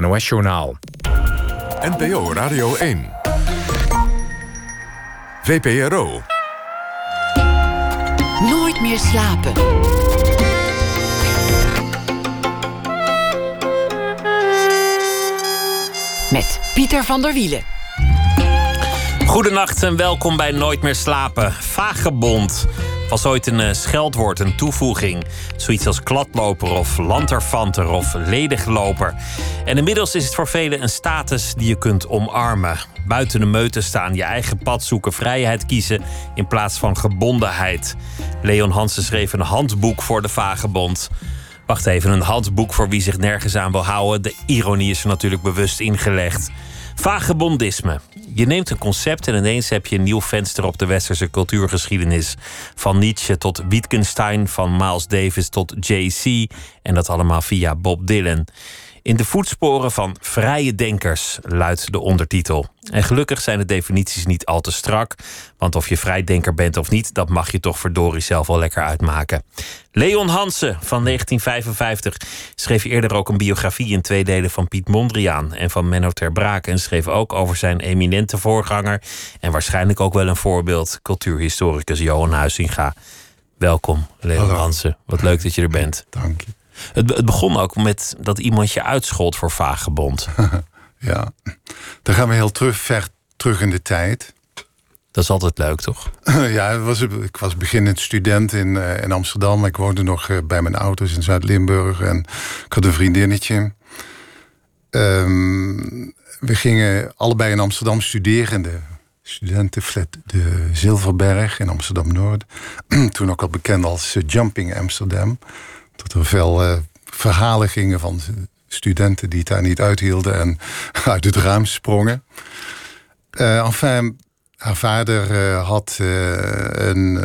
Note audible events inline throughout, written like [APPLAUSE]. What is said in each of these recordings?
NOS-journaal. NPO Radio 1. VPRO. Nooit meer slapen. Met Pieter van der Wielen. Goedenacht en welkom bij Nooit meer slapen. Vagebond was ooit een eh, scheldwoord, een toevoeging. Zoiets als kladloper of lanterfanter of ledigloper. En inmiddels is het voor velen een status die je kunt omarmen. Buiten de meute staan, je eigen pad zoeken, vrijheid kiezen in plaats van gebondenheid. Leon Hansen schreef een handboek voor de vagebond. Wacht even, een handboek voor wie zich nergens aan wil houden. De ironie is er natuurlijk bewust ingelegd. Vagebondisme. Je neemt een concept en ineens heb je een nieuw venster op de westerse cultuurgeschiedenis. Van Nietzsche tot Wittgenstein, van Miles Davis tot Jay-Z. En dat allemaal via Bob Dylan. In de voetsporen van vrije denkers luidt de ondertitel. En gelukkig zijn de definities niet al te strak, want of je vrijdenker bent of niet, dat mag je toch verdorie zelf wel lekker uitmaken. Leon Hansen van 1955 schreef eerder ook een biografie in twee delen van Piet Mondriaan en van Menno ter Braak en schreef ook over zijn eminente voorganger en waarschijnlijk ook wel een voorbeeld, cultuurhistoricus Johan Huizinga. Welkom, Leon Hansen. Wat leuk dat je er bent. Dank je. Het, het begon ook met dat iemand je uitschold voor vagebond. [LAUGHS] ja, dan gaan we heel terug, ver terug in de tijd. Dat is altijd leuk, toch? [LAUGHS] ja, was, ik was beginnend student in, uh, in Amsterdam. Ik woonde nog uh, bij mijn ouders in Zuid-Limburg. En ik had een vriendinnetje. Um, we gingen allebei in Amsterdam studeren. De studentenflat De Zilverberg in Amsterdam-Noord. [CLEARS THROAT] Toen ook al bekend als uh, Jumping Amsterdam. Dat er veel uh, verhalen gingen van studenten die het daar niet uithielden en [LAUGHS] uit het raam sprongen. Uh, enfin, haar vader uh, had een,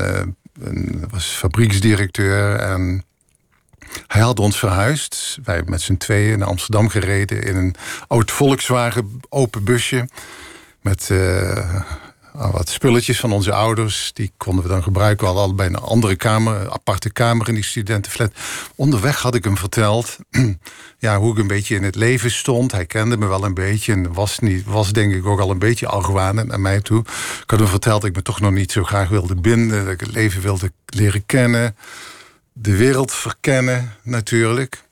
een, was fabrieksdirecteur en hij had ons verhuisd. Wij met z'n tweeën naar Amsterdam gereden in een oud Volkswagen open busje. Met wat spulletjes van onze ouders. Die konden we dan gebruiken. We hadden allebei een andere kamer, een aparte kamer in die studentenflat. Onderweg had ik hem verteld [CLEARS THROAT] ja, hoe ik een beetje in het leven stond. Hij kende me wel een beetje en was, niet, was denk ik ook al een beetje argwanend naar mij toe. Ik had hem verteld dat ik me toch nog niet zo graag wilde binden. Dat ik het leven wilde leren kennen. De wereld verkennen natuurlijk.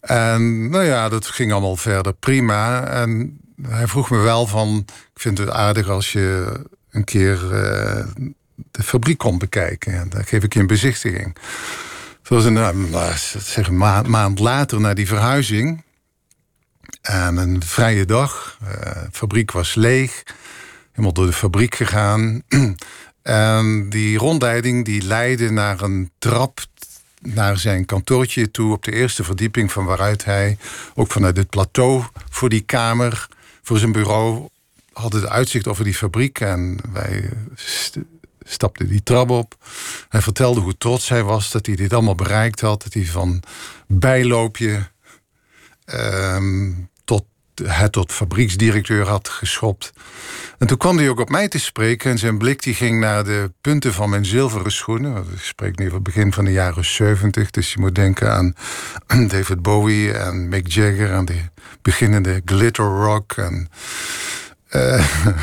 En nou ja, dat ging allemaal verder prima. En hij vroeg me wel van... ik vind het aardig als je een keer uh, de fabriek komt bekijken. En daar geef ik je een bezichtiging. Nou, zeg een maand, maand later na die verhuizing... en een vrije dag. Uh, de fabriek was leeg. Helemaal door de fabriek gegaan. [CLEARS THROAT] en die rondleiding die leidde naar een trap naar zijn kantoortje toe op de eerste verdieping, van waaruit hij ook vanuit het plateau voor die kamer voor zijn bureau had het uitzicht over die fabriek. En wij st stapten die trap op. Hij vertelde hoe trots hij was dat hij dit allemaal bereikt had. Dat hij van bijloopje um, het tot fabrieksdirecteur had geschopt. En toen kwam hij ook op mij te spreken. En zijn blik die ging naar de punten van mijn zilveren schoenen. Ik spreek nu over het begin van de jaren 70. Dus je moet denken aan [CLEARS THROAT] David Bowie en Mick Jagger. En de beginnende glitter rock. En, uh, [LAUGHS]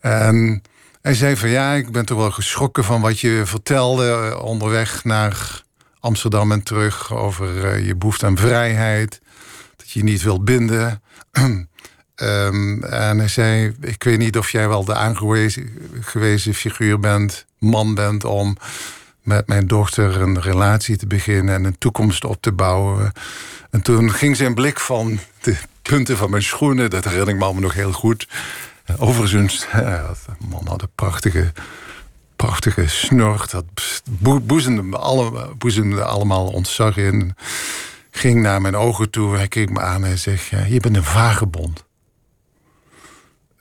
en hij zei van ja, ik ben toch wel geschrokken van wat je vertelde eh, onderweg naar Amsterdam en terug. Over uh, je behoefte aan vrijheid. Dat je niet wilt binden. Um, [CLEARS THROAT] en hij zei: Ik weet niet of jij wel de aangewezen figuur bent, man bent, om met mijn dochter een relatie te beginnen en een toekomst op te bouwen. En toen ging zijn blik van de punten van mijn schoenen, dat herinner ik me allemaal nog heel goed. Overigens, ja, man had een prachtige, prachtige snor. Dat boezemde, alle, boezemde allemaal ontzag in. Ging naar mijn ogen toe, hij keek me aan en zei: ja, Je bent een vagebond.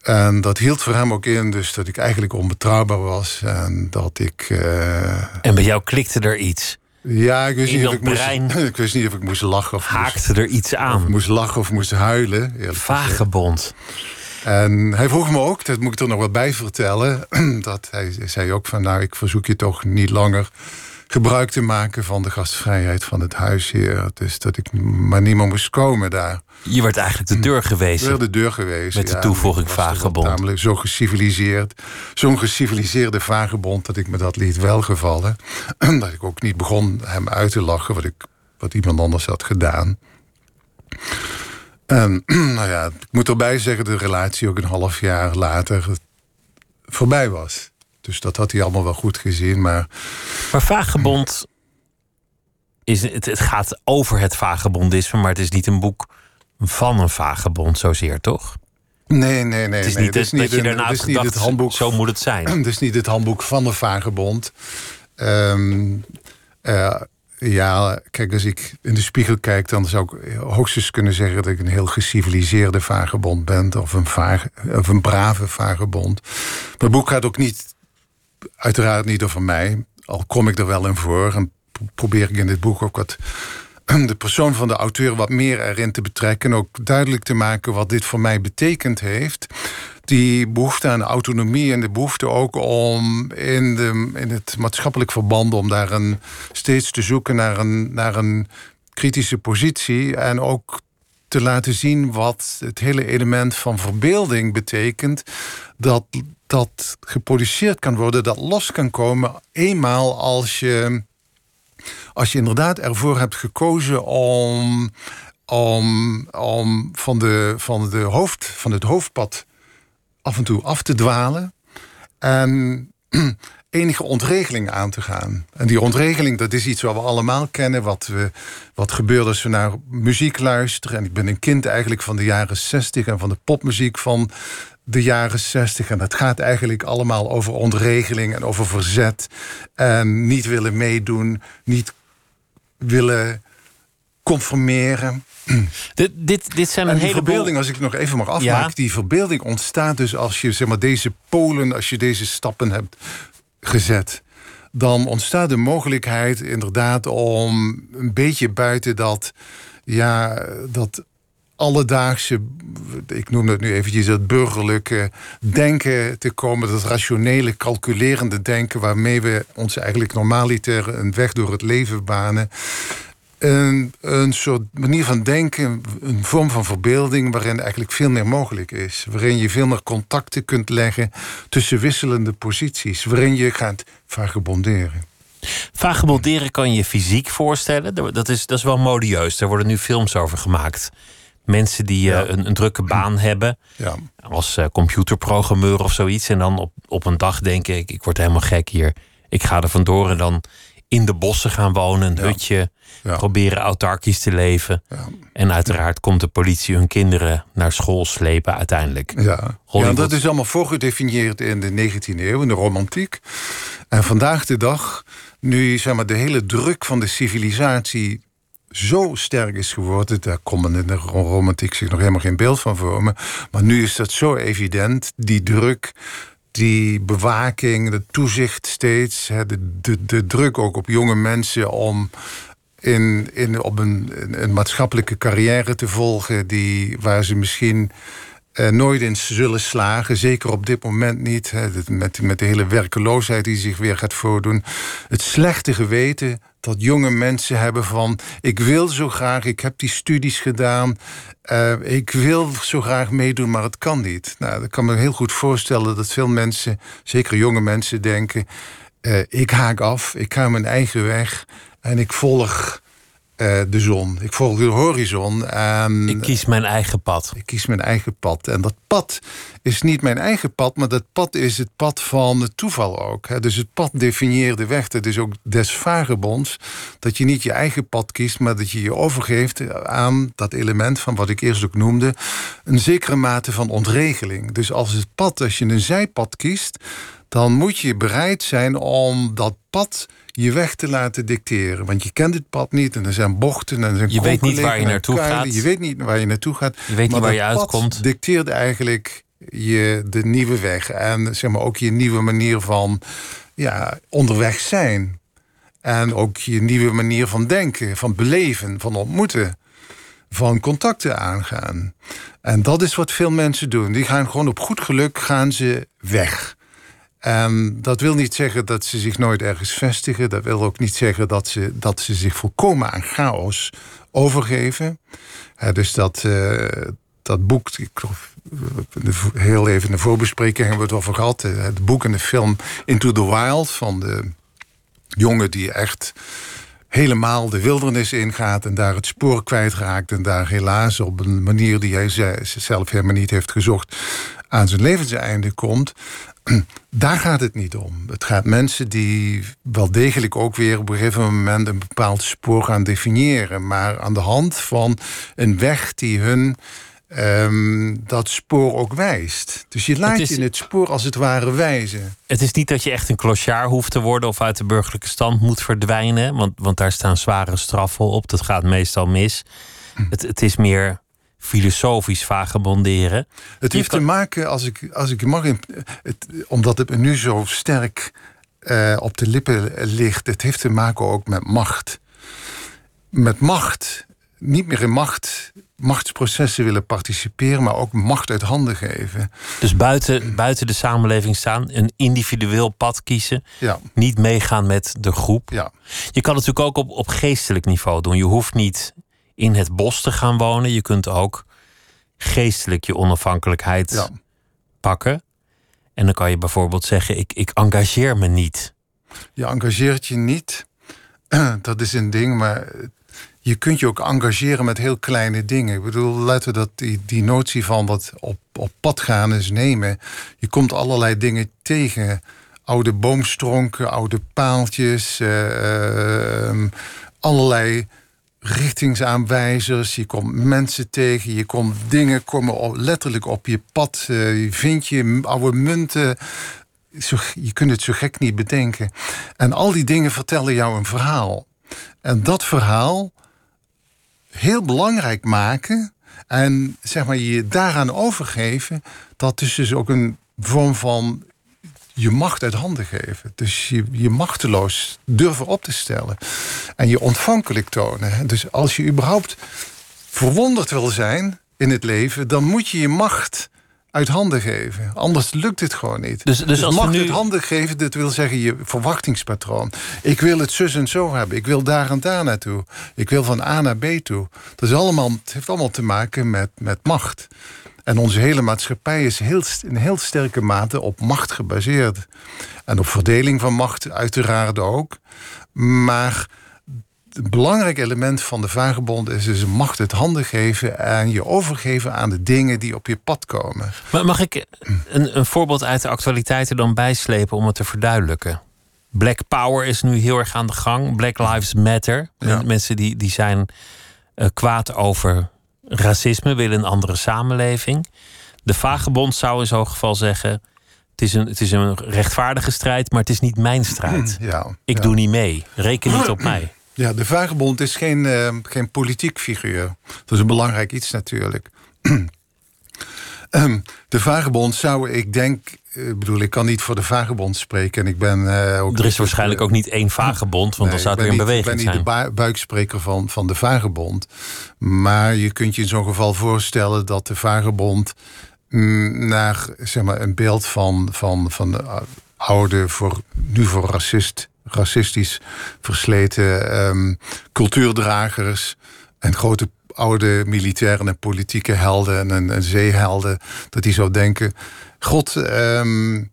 En dat hield voor hem ook in, dus dat ik eigenlijk onbetrouwbaar was. En dat ik. Uh... En bij jou klikte er iets. Ja, ik wist, niet of ik, moest, [LAUGHS] ik wist niet of ik moest lachen of. Haakte er iets aan. Of moest lachen of moest huilen. Vagebond. En hij vroeg me ook, dat moet ik er nog wat bij vertellen. [CLEARS THROAT] Dat hij zei ook van, nou, ik verzoek je toch niet langer gebruik te maken van de gastvrijheid van het huisheer. Dus dat ik maar niet meer moest komen daar. Je werd eigenlijk de deur gewezen. Ik werd de deur gewezen. Met de toevoeging vagebond. Namelijk zo geciviliseerd. Zo'n geciviliseerde vagebond dat ik me dat liet welgevallen. [CLEARS THROAT] dat ik ook niet begon hem uit te lachen wat, ik, wat iemand anders had gedaan. En [CLEARS THROAT] nou ja, ik moet erbij zeggen, de relatie ook een half jaar later voorbij was. Dus dat had hij allemaal wel goed gezien. Maar, maar vagebond, is, het, het gaat over het vagebondisme, maar het is niet een boek van een vagebond zozeer, toch? Nee, nee, nee. Het is nee. niet dat, niet je daarna het, niet het handboek. Zo moet het zijn. [CLEARS THROAT] Het is niet het handboek van de vagebond. Um, uh, ja, kijk, als ik in de spiegel kijk, dan zou ik hoogstens kunnen zeggen dat ik een heel geciviliseerde vagebond ben. Of een, vage, of een brave vagebond. Mijn boek gaat ook niet, uiteraard niet over mij. Al kom ik er wel in voor. En probeer ik in dit boek ook wat [CLEARS THROAT] de persoon van de auteur wat meer erin te betrekken. En ook duidelijk te maken wat dit voor mij betekend heeft die behoefte aan autonomie en de behoefte ook om in, de, in het maatschappelijk verband om daar een, steeds te zoeken naar een, naar een kritische positie en ook te laten zien wat het hele element van verbeelding betekent. Dat dat geproduceerd kan worden, dat los kan komen eenmaal als je, als je inderdaad ervoor hebt gekozen om, om, om van, de, van, de hoofd, van het hoofdpad af en toe af te dwalen. En enige ontregeling aan te gaan. En die ontregeling, dat is iets wat we allemaal kennen. Wat, we, wat gebeurt als we naar muziek luisteren. En ik ben een kind eigenlijk van de jaren 60 en van de popmuziek van de jaren 60. En dat gaat eigenlijk allemaal over ontregeling en over verzet. En niet willen meedoen, niet willen conformeren. Dit, dit, dit zijn en een die heleboel... verbeelding, als ik nog even mag afmaken... die verbeelding ontstaat dus als je zeg maar, deze polen... als je deze stappen hebt gezet... dan ontstaat de mogelijkheid inderdaad om een beetje buiten dat... ja, dat alledaagse, ik noem het nu eventjes... dat burgerlijke denken te komen... dat rationele, calculerende denken... waarmee we ons eigenlijk normaliter een weg door het leven banen een, een soort manier van denken, een vorm van verbeelding waarin eigenlijk veel meer mogelijk is. Waarin je veel meer contacten kunt leggen tussen wisselende posities. Waarin je gaat vagebonderen. Vagebonderen kan je fysiek voorstellen. Dat is, dat is wel modieus. Daar worden nu films over gemaakt. Mensen die eh, een, een, drukke baan [CLEARS THROAT] hebben. Ja. Als uh, computerprogrammeur of zoiets. En dan op, op een dag denken: ik, ik word helemaal gek hier. Ik ga er vandoor en dan in de bossen gaan wonen, een hutje, proberen autarkisch te leven. En uiteraard komt de politie hun kinderen naar school slepen uiteindelijk. Ja, ja dat is allemaal voorgedefinieerd in de 19e eeuw, in de romantiek. En vandaag de dag, nu zeg maar, de hele druk van de civilisatie zo sterk is geworden, daar komen in de romantiek zich nog helemaal geen beeld van vormen. Maar nu is dat zo evident, die druk die bewaking, de toezicht steeds, de, de, de druk ook op jonge mensen om in, in, op een, een maatschappelijke carrière te volgen die, waar ze misschien uh, nooit in zullen slagen. Zeker op dit moment niet. Hè, met, met de hele werkeloosheid die zich weer gaat voordoen. Het slechte geweten dat jonge mensen hebben van... ik wil zo graag, ik heb die studies gedaan... Uh, ik wil zo graag meedoen, maar het kan niet. Nou, ik kan me heel goed voorstellen dat veel mensen... zeker jonge mensen denken... Uh, ik haak af, ik ga mijn eigen weg... en ik volg uh, de zon. Ik volg de horizon. En ik kies mijn eigen pad. Ik kies mijn eigen pad. En dat pad is niet mijn eigen pad, maar dat pad is het pad van het toeval ook. Hè. Dus het pad definieert de weg. Dat is ook des vagebonds. Dat je niet je eigen pad kiest, maar dat je je overgeeft aan dat element van wat ik eerst ook noemde. Een zekere mate van ontregeling. Dus als het pad, als je een zijpad kiest, dan moet je bereid zijn om dat pad je weg te laten dicteren. Want je kent het pad niet en er zijn bochten en er zijn Je weet niet waar je naartoe gaat. Je weet niet waar je naartoe gaat. Je weet niet waar je uitkomt. dicteert eigenlijk je de nieuwe weg. En zeg maar ook je nieuwe manier van ja, onderweg zijn. En ook je nieuwe manier van denken, van beleven, van ontmoeten. Van contacten aangaan. En dat is wat veel mensen doen. Die gaan gewoon op goed geluk gaan ze weg. En dat wil niet zeggen dat ze zich nooit ergens vestigen. Dat wil ook niet zeggen dat ze, dat ze zich volkomen aan chaos overgeven. dus dat, uh, dat boek, ik heel even in de voorbespreking hebben we het over gehad. Het boek en de film Into the Wild van de jongen die echt helemaal de wildernis ingaat en daar het spoor kwijtraakt en daar helaas op een manier die hij zelf helemaal niet heeft gezocht aan zijn levenseinde komt. [CLEARS THROAT] Daar gaat het niet om. Het gaat mensen die wel degelijk ook weer op een gegeven moment een bepaald spoor gaan definiëren, maar aan de hand van een weg die hun Ehm, dat spoor ook wijst. Dus je laat je in het spoor als het ware wijzen. Het is niet dat je echt een clochard hoeft te worden of uit de burgerlijke stand moet verdwijnen, want, want daar staan zware straffen op. Dat gaat meestal mis. Hm. Het, het is meer filosofisch vagebonderen. Het heeft te maken, als ik, als ik mag, het, omdat het me nu zo sterk uh, op de lippen ligt, het heeft te maken ook met macht. Met macht, niet meer in macht machtsprocessen willen participeren, maar ook macht uit handen geven. Dus buiten, buiten de samenleving staan, een individueel pad kiezen, ja. niet meegaan met de groep. Ja. Je kan het natuurlijk ook op, op geestelijk niveau doen. Je hoeft niet in het bos te gaan wonen, je kunt ook geestelijk je onafhankelijkheid ja. pakken. En dan kan je bijvoorbeeld zeggen: ik, ik engageer me niet. Je engageert je niet. [CLEARS THROAT] Dat is een ding, maar je kunt je ook engageren met heel kleine dingen. Ik bedoel, laten we dat, die, die notie van wat op, op pad gaan eens nemen. Je komt allerlei dingen tegen. Oude boomstronken, oude paaltjes, uh, allerlei richtingsaanwijzers. Je komt mensen tegen, je komt dingen komen letterlijk op je pad. Uh, je vindt je oude munten. je kunt het zo gek niet bedenken. En al die dingen vertellen jou een verhaal. En dat verhaal heel belangrijk maken en zeg maar je daaraan overgeven, dat is dus ook een vorm van je macht uit handen geven. Dus je, je machteloos durven op te stellen. En je ontvankelijk tonen. Dus als je überhaupt verwonderd wil zijn in het leven, dan moet je je macht uit handen geven. Anders lukt het gewoon niet. Dus, dus, dus als macht nu... uit handen geven, dat wil zeggen je verwachtingspatroon. Ik wil het zus en zo hebben. Ik wil daar en daar naartoe. Ik wil van A naar B toe. Dat is allemaal, het heeft allemaal te maken met, met macht. En onze hele maatschappij is heel, in heel sterke mate op macht gebaseerd. En op verdeling van macht uiteraard ook. Maar een belangrijk element van de vagebond is dus macht het handen geven en je overgeven aan de dingen die op je pad komen. Maar mag ik een, een voorbeeld uit de actualiteiten dan bijslepen om het te verduidelijken? Black Power is nu heel erg aan de gang. Black Lives Matter. Mensen die, die zijn uh, kwaad over racisme, willen een andere samenleving. De vagebond zou in zo'n geval zeggen: het is, een, het is een rechtvaardige strijd, maar het is niet mijn strijd. Ja, ik doe niet mee. Reken niet op mij. Ja, de vagebond is geen, uh, geen politiek figuur. Dat is een belangrijk iets natuurlijk. [CLEARS THROAT] Ehm, de vagebond zou, ik denk, eh, ik bedoel, ik kan niet voor de vagebond spreken. En ik ben uh, ook. Er is waarschijnlijk ook niet één vagebond, want dan zou er een beweging zijn. Ik ben niet de buikspreker van, van de vagebond. Maar je kunt je in zo'n geval voorstellen dat de vagebond mm, naar zeg maar, een beeld van, van, van de oude, voor, nu voor racist racistisch versleten um, cultuurdragers en grote oude militaire en politieke helden en, en zeehelden, dat die zou denken: God, um,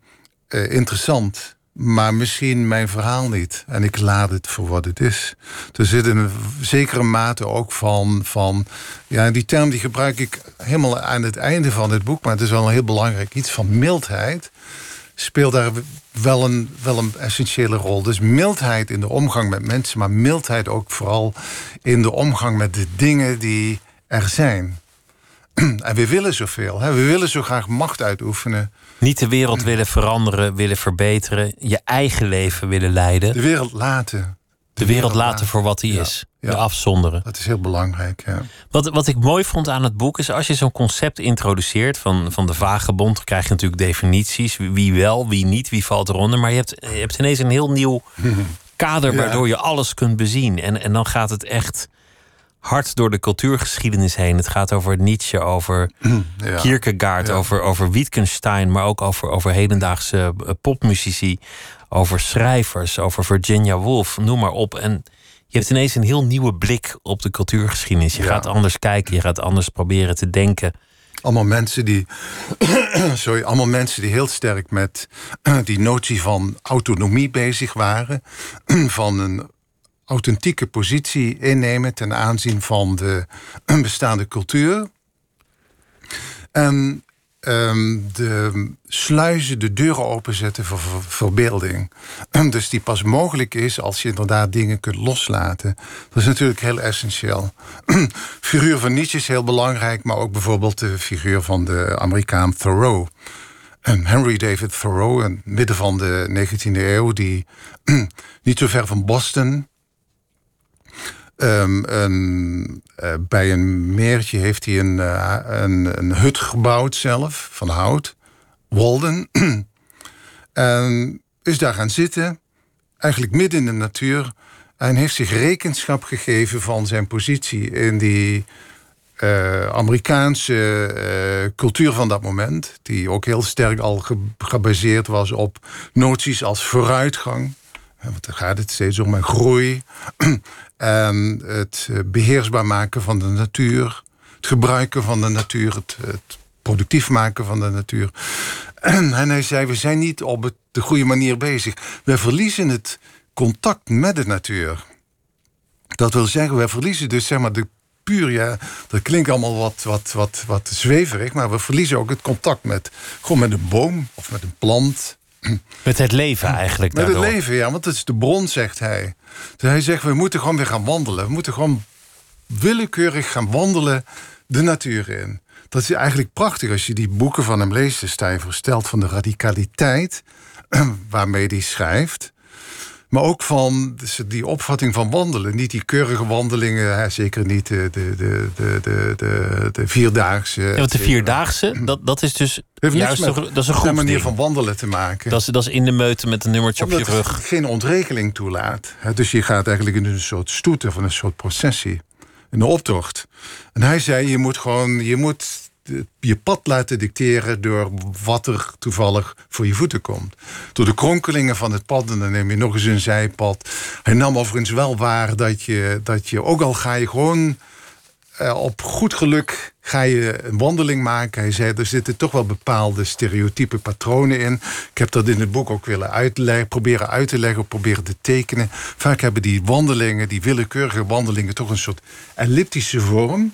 interessant, maar misschien mijn verhaal niet. En ik laat het voor wat het is. Er zit een zekere mate ook van, van. Ja, die term die gebruik ik helemaal aan het einde van het boek, maar het is wel een heel belangrijk iets van mildheid speelt daar wel een, wel een essentiële rol. Dus mildheid in de omgang met mensen, maar mildheid ook vooral in de omgang met de dingen die er zijn. [CLEARS THROAT] En we willen zoveel. Hè? We willen zo graag macht uitoefenen. Niet de wereld willen veranderen, willen verbeteren, je eigen leven willen leiden. De wereld laten de wereld laten voor wat die is. De afzonderen. Dat is heel belangrijk. Ja. Wat, wat ik mooi vond aan het boek is als je zo'n concept introduceert van, van de vagebond, krijg je natuurlijk definities. Wie wel, wie niet, wie valt eronder. Maar je hebt, je hebt ineens een heel nieuw [LAUGHS] kader waardoor je alles kunt bezien. En, en dan gaat het echt hard door de cultuurgeschiedenis heen. Het gaat over Nietzsche, over [CLEARS THROAT] Ja. Kierkegaard, Ja. over, over Wittgenstein, maar ook over, over hedendaagse popmuzici, over schrijvers, over Virginia Woolf, noem maar op. En je hebt ineens een heel nieuwe blik op de cultuurgeschiedenis. Je Ja. gaat anders kijken, je gaat anders proberen te denken. Allemaal mensen die, [CLEARS THROAT] sorry, allemaal mensen die heel sterk met [CLEARS THROAT] die notie van autonomie bezig waren. [CLEARS THROAT] Van een authentieke positie innemen ten aanzien van de bestaande cultuur. En ehm, de sluizen, de deuren openzetten voor ver- verbeelding. [CLEARS THROAT] Dus die pas mogelijk is als je inderdaad dingen kunt loslaten. Dat is natuurlijk heel essentieel. [CLEARS THROAT] figuur van Nietzsche is heel belangrijk, maar ook bijvoorbeeld de figuur van de Amerikaan Thoreau. [CLEARS THROAT] En Henry David Thoreau, in het midden van de 19e eeuw, die niet zo ver van Boston. Ehm, eh, bij een meertje heeft hij een, eh, een, een hut gebouwd zelf, van hout. Walden. [CLEARS THROAT] en is daar gaan zitten, eigenlijk midden in de natuur. En heeft zich rekenschap gegeven van zijn positie in die eh, Amerikaanse cultuur van dat moment. Die ook heel sterk al ge- gebaseerd was op noties als vooruitgang. Want daar gaat het steeds om en groei. [CLEARS THROAT] en het eh, beheersbaar maken van de natuur. Het gebruiken van de natuur. Het, productief maken van de natuur. [CLEARS THROAT] En hij zei, we zijn niet op de goede manier bezig. We verliezen het contact met de natuur. Dat wil zeggen, we verliezen dus zeg maar de puur, ja, dat klinkt allemaal wat, wat, wat, wat zweverig, maar we verliezen ook het contact met, gewoon met een boom of met een plant. Met het leven eigenlijk Met daardoor. het leven, ja, want het is de bron, zegt hij. Dus hij zegt, we moeten gewoon weer gaan wandelen. We moeten gewoon willekeurig gaan wandelen de natuur in. Dat is eigenlijk prachtig als je die boeken van hem leest. Dan sta je versteld van de radicaliteit [CLEARS THROAT] waarmee hij schrijft. Maar ook van dus die opvatting van wandelen. Niet die keurige wandelingen, hè, zeker niet de, de, de, de, de, de, vierdaagse. Ja, want de vierdaagse, dat, dat is dus Heeft juist met dat is een zijn manier van wandelen te maken. Dat is, dat is in de meute met een nummertje Omdat op je rug. het geen ontregeling toelaat. Hè, Dus je gaat eigenlijk in een soort stoet of een soort processie. Een optocht. En hij zei, je moet gewoon je, moet je pad laten dicteren door wat er toevallig voor je voeten komt. Door de kronkelingen van het pad en dan neem je nog eens een zijpad. Hij nam overigens wel waar dat je, dat je ook al ga je gewoon eh, op goed geluk ga je een wandeling maken. Hij zei, er zitten toch wel bepaalde stereotype patronen in. Ik heb dat in het boek ook willen uitleggen, proberen uit te leggen, proberen te tekenen. Vaak hebben die wandelingen, die willekeurige wandelingen, toch een soort elliptische vorm.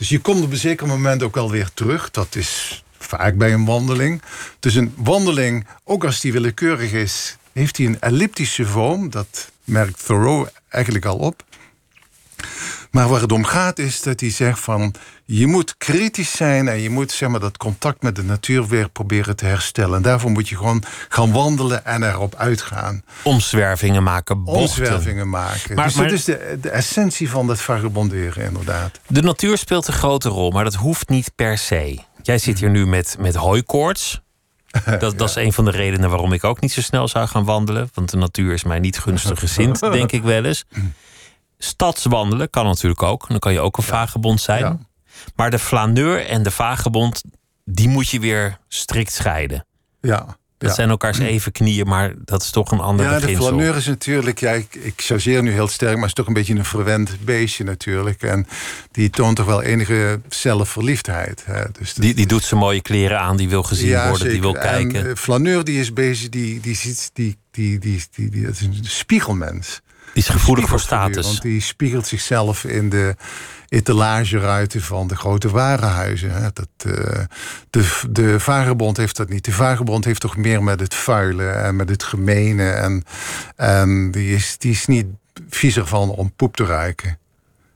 Dus je komt op een zeker moment ook wel weer terug. Dat is vaak bij een wandeling. Dus een wandeling, ook als die willekeurig is, heeft hij een elliptische vorm. Dat merkt Thoreau eigenlijk al op. Maar waar het om gaat is dat hij zegt van... je moet kritisch zijn en je moet zeg maar, dat contact met de natuur weer proberen te herstellen. En daarvoor moet je gewoon gaan wandelen en erop uitgaan. Omzwervingen maken, bochten. Omzwervingen maken. Maar- dus maar- dat is de, de essentie van dat vagabonderen inderdaad. De natuur speelt een grote rol, maar dat hoeft niet per se. Jij zit hier nu met, met hooikoorts. [LAUGHS] Dat, dat is een van de redenen waarom ik ook niet zo snel zou gaan wandelen. Want de natuur is mij niet gunstig gezind, [LAUGHS] denk ik wel eens. Stadswandelen kan natuurlijk ook. Dan kan je ook een vagebond zijn. Ja. Maar de flaneur en de vagebond, die moet je weer strikt scheiden. Ja. Dat ja. zijn elkaars even knieën, maar dat is toch een ander Ja, de beginsel. flaneur is natuurlijk, ja, ik, ik chargeer nu heel sterk, maar is toch een beetje een verwend beestje natuurlijk. En die toont toch wel enige zelfverliefdheid. Hè. Dus Die, die doet zijn mooie kleren aan, die wil gezien worden, die wil kijken. En, eh, flaneur die is bezig, die, die ziet, die, die, die, die, die, dat is een spiegelmens. Die is gevoelig voor status. Want die spiegelt zichzelf in de etalageruiten van de grote warenhuizen. Hè. Dat, eh, de, de vagebond heeft dat niet. De vagebond heeft toch meer met het vuile en met het gemene. En, en die, is, die is niet viezer van om poep te ruiken.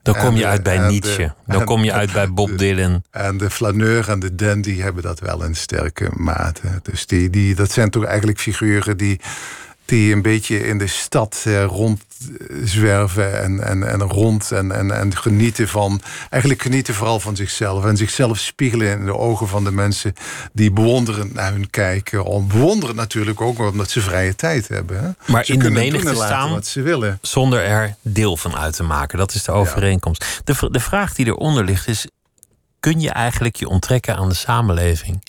Dan kom je uit bij Nietzsche. Dan [LAUGHS] kom je uit bij Bob Dylan. En de flaneur en de dandy hebben dat wel in sterke mate. Dus die, die, dat zijn toch eigenlijk figuren die die een beetje in de stad eh, rondzwerven en, en, en rond en, en, en genieten van, eigenlijk genieten vooral van zichzelf en zichzelf spiegelen in de ogen van de mensen die bewonderend naar hun kijken. Om bewonderend natuurlijk ook omdat ze vrije tijd hebben. Hè? Maar Ze in de menigte staan wat ze willen. zonder er deel van uit te maken. Dat is de overeenkomst. De, de vraag die eronder ligt is: kun je eigenlijk je onttrekken aan de samenleving?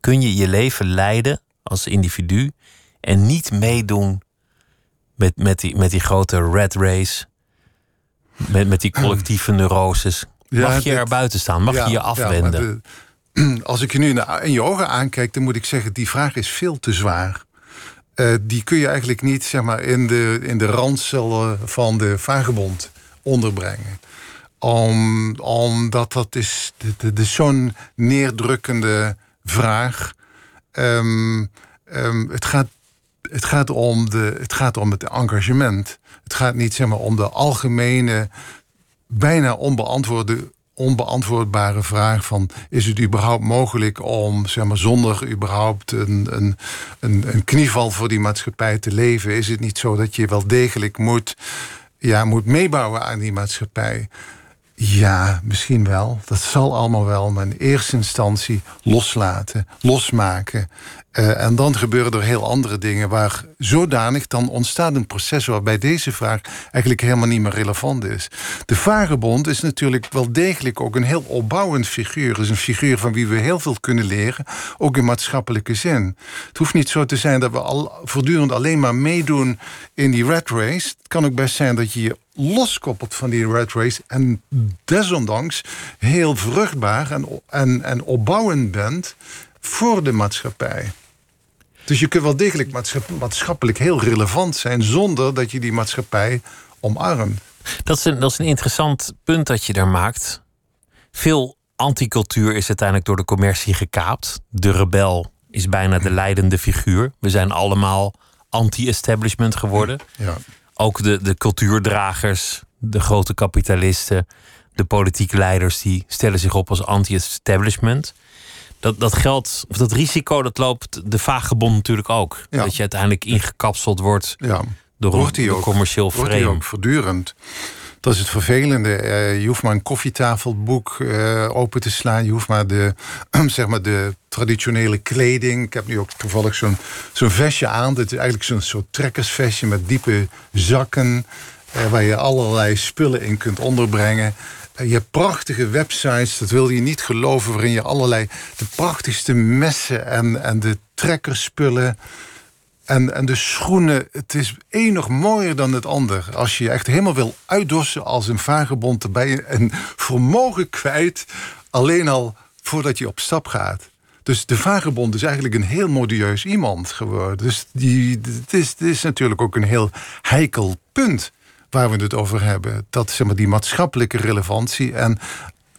Kun je je leven leiden als individu en niet meedoen met, met, die, met die grote red race, met, met die collectieve neuroses? [CLEARS THROAT] Ja, Mag je dit- er buiten staan? Mag Ja, je je afwenden? de- [CLEARS THROAT] als ik je nu in je ogen aankijk, dan moet ik zeggen, die vraag is veel te zwaar. Eh, die kun je eigenlijk niet zeg maar, in, de, in de randcellen van de vagebond onderbrengen. Om, omdat dat is, dit is zo'n neerdrukkende vraag. Ehm, ehm, het, gaat, het, gaat om de, het gaat om het engagement. Het gaat niet zeg maar, om de algemene bijna onbeantwoorde, onbeantwoordbare vraag van... is het überhaupt mogelijk om zeg maar, zonder überhaupt een, een, een, knieval voor die maatschappij te leven? Is het niet zo dat je wel degelijk moet, ja, moet meebouwen aan die maatschappij? Ja, misschien wel. Dat zal allemaal wel. Maar in eerste instantie loslaten, losmaken. Eh, en dan gebeuren er heel andere dingen waar zodanig dan ontstaat een proces waarbij deze vraag eigenlijk helemaal niet meer relevant is. De vagebond is natuurlijk wel degelijk ook een heel opbouwend figuur. is een figuur van wie we heel veel kunnen leren, ook in maatschappelijke zin. Het hoeft niet zo te zijn dat we al voortdurend alleen maar meedoen in die rat race. Het kan ook best zijn dat je je loskoppelt van die rat race en desondanks heel vruchtbaar en, en, en opbouwend bent voor de maatschappij. Dus je kunt wel degelijk maatschap- maatschappelijk heel relevant zijn zonder dat je die maatschappij omarmt. Dat is, een, dat is een interessant punt dat je daar maakt. Veel anticultuur is uiteindelijk door de commercie gekaapt. De rebel is bijna de leidende figuur. We zijn allemaal anti-establishment geworden. Ja. Ook de, de cultuurdragers, de grote kapitalisten, de politieke leiders, die stellen zich op als anti-establishment. Dat, dat geldt, of dat risico, dat loopt de vagebond natuurlijk ook. Ja. Dat je uiteindelijk ingekapseld wordt Ja. door Wordt een ook. commercieel Wordt frame. ook voortdurend. Dat is het vervelende. Eh, je hoeft maar een koffietafelboek eh, open te slaan. Je hoeft maar de, [CLEARS THROAT] zeg maar de traditionele kleding. Ik heb nu ook toevallig zo'n zo'n vestje aan. Het is eigenlijk zo'n soort trekkersvestje met diepe zakken. eh, waar je allerlei spullen in kunt onderbrengen. Eh, je hebt prachtige websites, dat wil je niet geloven... waarin je allerlei de prachtigste messen en, en de trekkerspullen... En, en de schoenen, het is één nog mooier dan het ander. Als je je echt helemaal wil uitdossen als een vagebond... ben je een vermogen kwijt, alleen al voordat je op stap gaat. Dus de vagebond is eigenlijk een heel modieus iemand geworden. Dus die, het, is, het is natuurlijk ook een heel heikel punt waar we het over hebben. Dat zeg maar, die maatschappelijke relevantie. En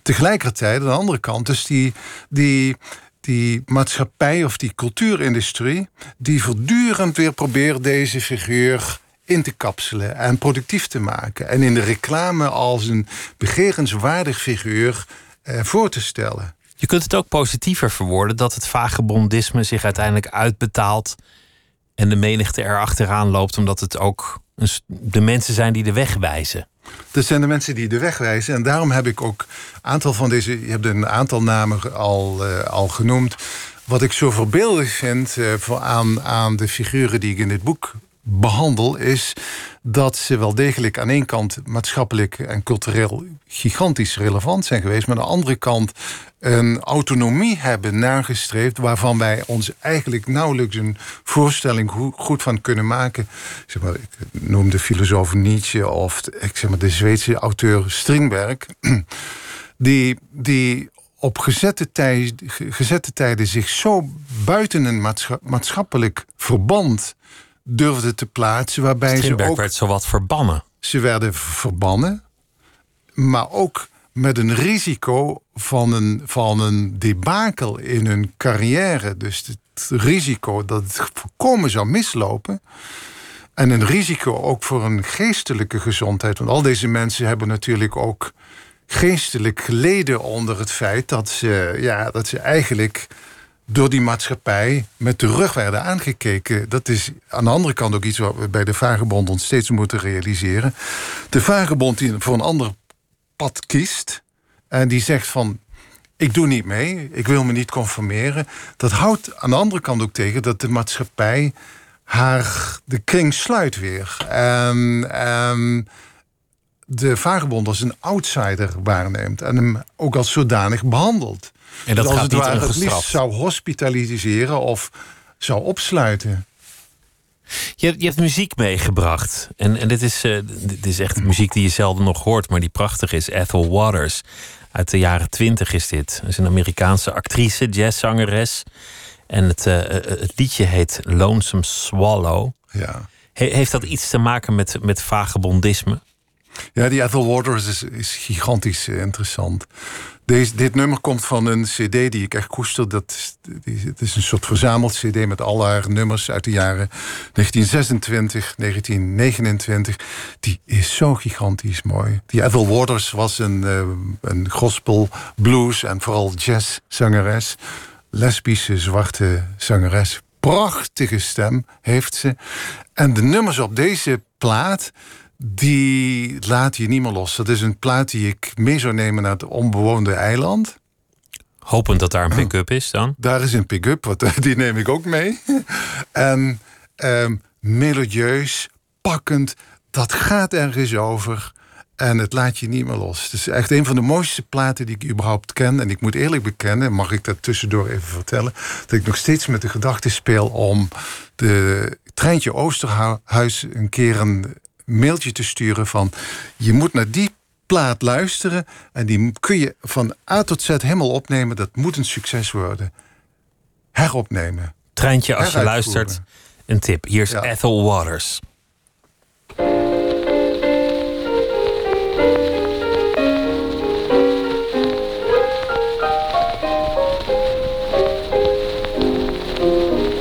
tegelijkertijd, aan de andere kant, dus die, die, die maatschappij of die cultuurindustrie, die voortdurend weer probeert deze figuur in te kapselen en productief te maken. En in de reclame als een begerenswaardig figuur eh, voor te stellen. Je kunt het ook positiever verwoorden dat het vagebondisme zich uiteindelijk uitbetaalt en de menigte er achteraan loopt, omdat het ook de mensen zijn die de weg wijzen. Dat zijn de mensen die de weg wijzen. En daarom heb ik ook een aantal van deze. Je hebt een aantal namen al, eh, al genoemd. Wat ik zo voorbeeldig vind eh, aan, aan de figuren die ik in dit boek behandel, is dat ze wel degelijk aan één kant maatschappelijk en cultureel gigantisch relevant zijn geweest, maar aan de andere kant een autonomie hebben nagestreefd waarvan wij ons eigenlijk nauwelijks een voorstelling go- goed van kunnen maken. Zeg maar, ik noem de filosoof Nietzsche of de- ik zeg maar, de Zweedse auteur Strindberg, [CLEARS THROAT] die, die op gezette, tij, gezette tijden zich zo buiten een maatscha- maatschappelijk verband durfde te plaatsen, waarbij ze ook werd zowat verbannen. ze werden verbannen, maar ook met een risico van een, van een debakel in hun carrière. Dus het risico dat het voorkomen zou mislopen. En een risico ook voor een geestelijke gezondheid. Want al deze mensen hebben natuurlijk ook geestelijk geleden onder het feit dat ze, ja, dat ze eigenlijk door die maatschappij met de rug werden aangekeken. Dat is aan de andere kant ook iets wat we bij de vagebond ons steeds moeten realiseren. De vagebond die voor een ander pad kiest en die zegt van ik doe niet mee, ik wil me niet conformeren. Dat houdt aan de andere kant ook tegen dat de maatschappij haar de kring sluit weer. En, en de vagebond als een outsider waarneemt en hem ook als zodanig behandelt. En dat als gaat het niet ware het liefst zou hospitaliseren of zou opsluiten. Je, je hebt muziek meegebracht. En, en dit, is, eh, dit is echt muziek die je zelden nog hoort, maar die prachtig is. Ethel Waters. Uit de jaren twintig is dit. Ze is een Amerikaanse actrice, jazzzangeres. En het, eh, eh, het liedje heet Lonesome Swallow. Ja. He- heeft dat iets te maken met, met vagebondisme? Ja, die Ethel Waters is, is gigantisch interessant. Deze, dit nummer komt van een cd die ik echt koester. Dat het is een soort verzameld cd met al haar nummers uit de jaren 1926, 1929. Die is zo gigantisch mooi. Die Ethel Waters was een, eh, een gospel, blues en vooral jazzzangeres. Lesbische zwarte zangeres. Prachtige stem heeft ze. En de nummers op deze plaat die laat je niet meer los. Dat is een plaat die ik mee zou nemen naar het onbewoonde eiland. Hopend dat daar een pick-up is dan. Daar is een pick-up, wat- die neem ik ook mee. [LAUGHS] En ehm, melodieus, pakkend, dat gaat ergens over. En het laat je niet meer los. Het is echt een van de mooiste platen die ik überhaupt ken. En ik moet eerlijk bekennen, mag ik dat tussendoor even vertellen... dat ik nog steeds met de gedachte speel om de Treintje Oosterhuis... een keer een mailtje te sturen van... je moet naar die plaat luisteren... en die kun je van A tot Z helemaal opnemen. Dat moet een succes worden. Heropnemen. Treintje, als je luistert, een tip. Hier is Ja. Ethel Waters.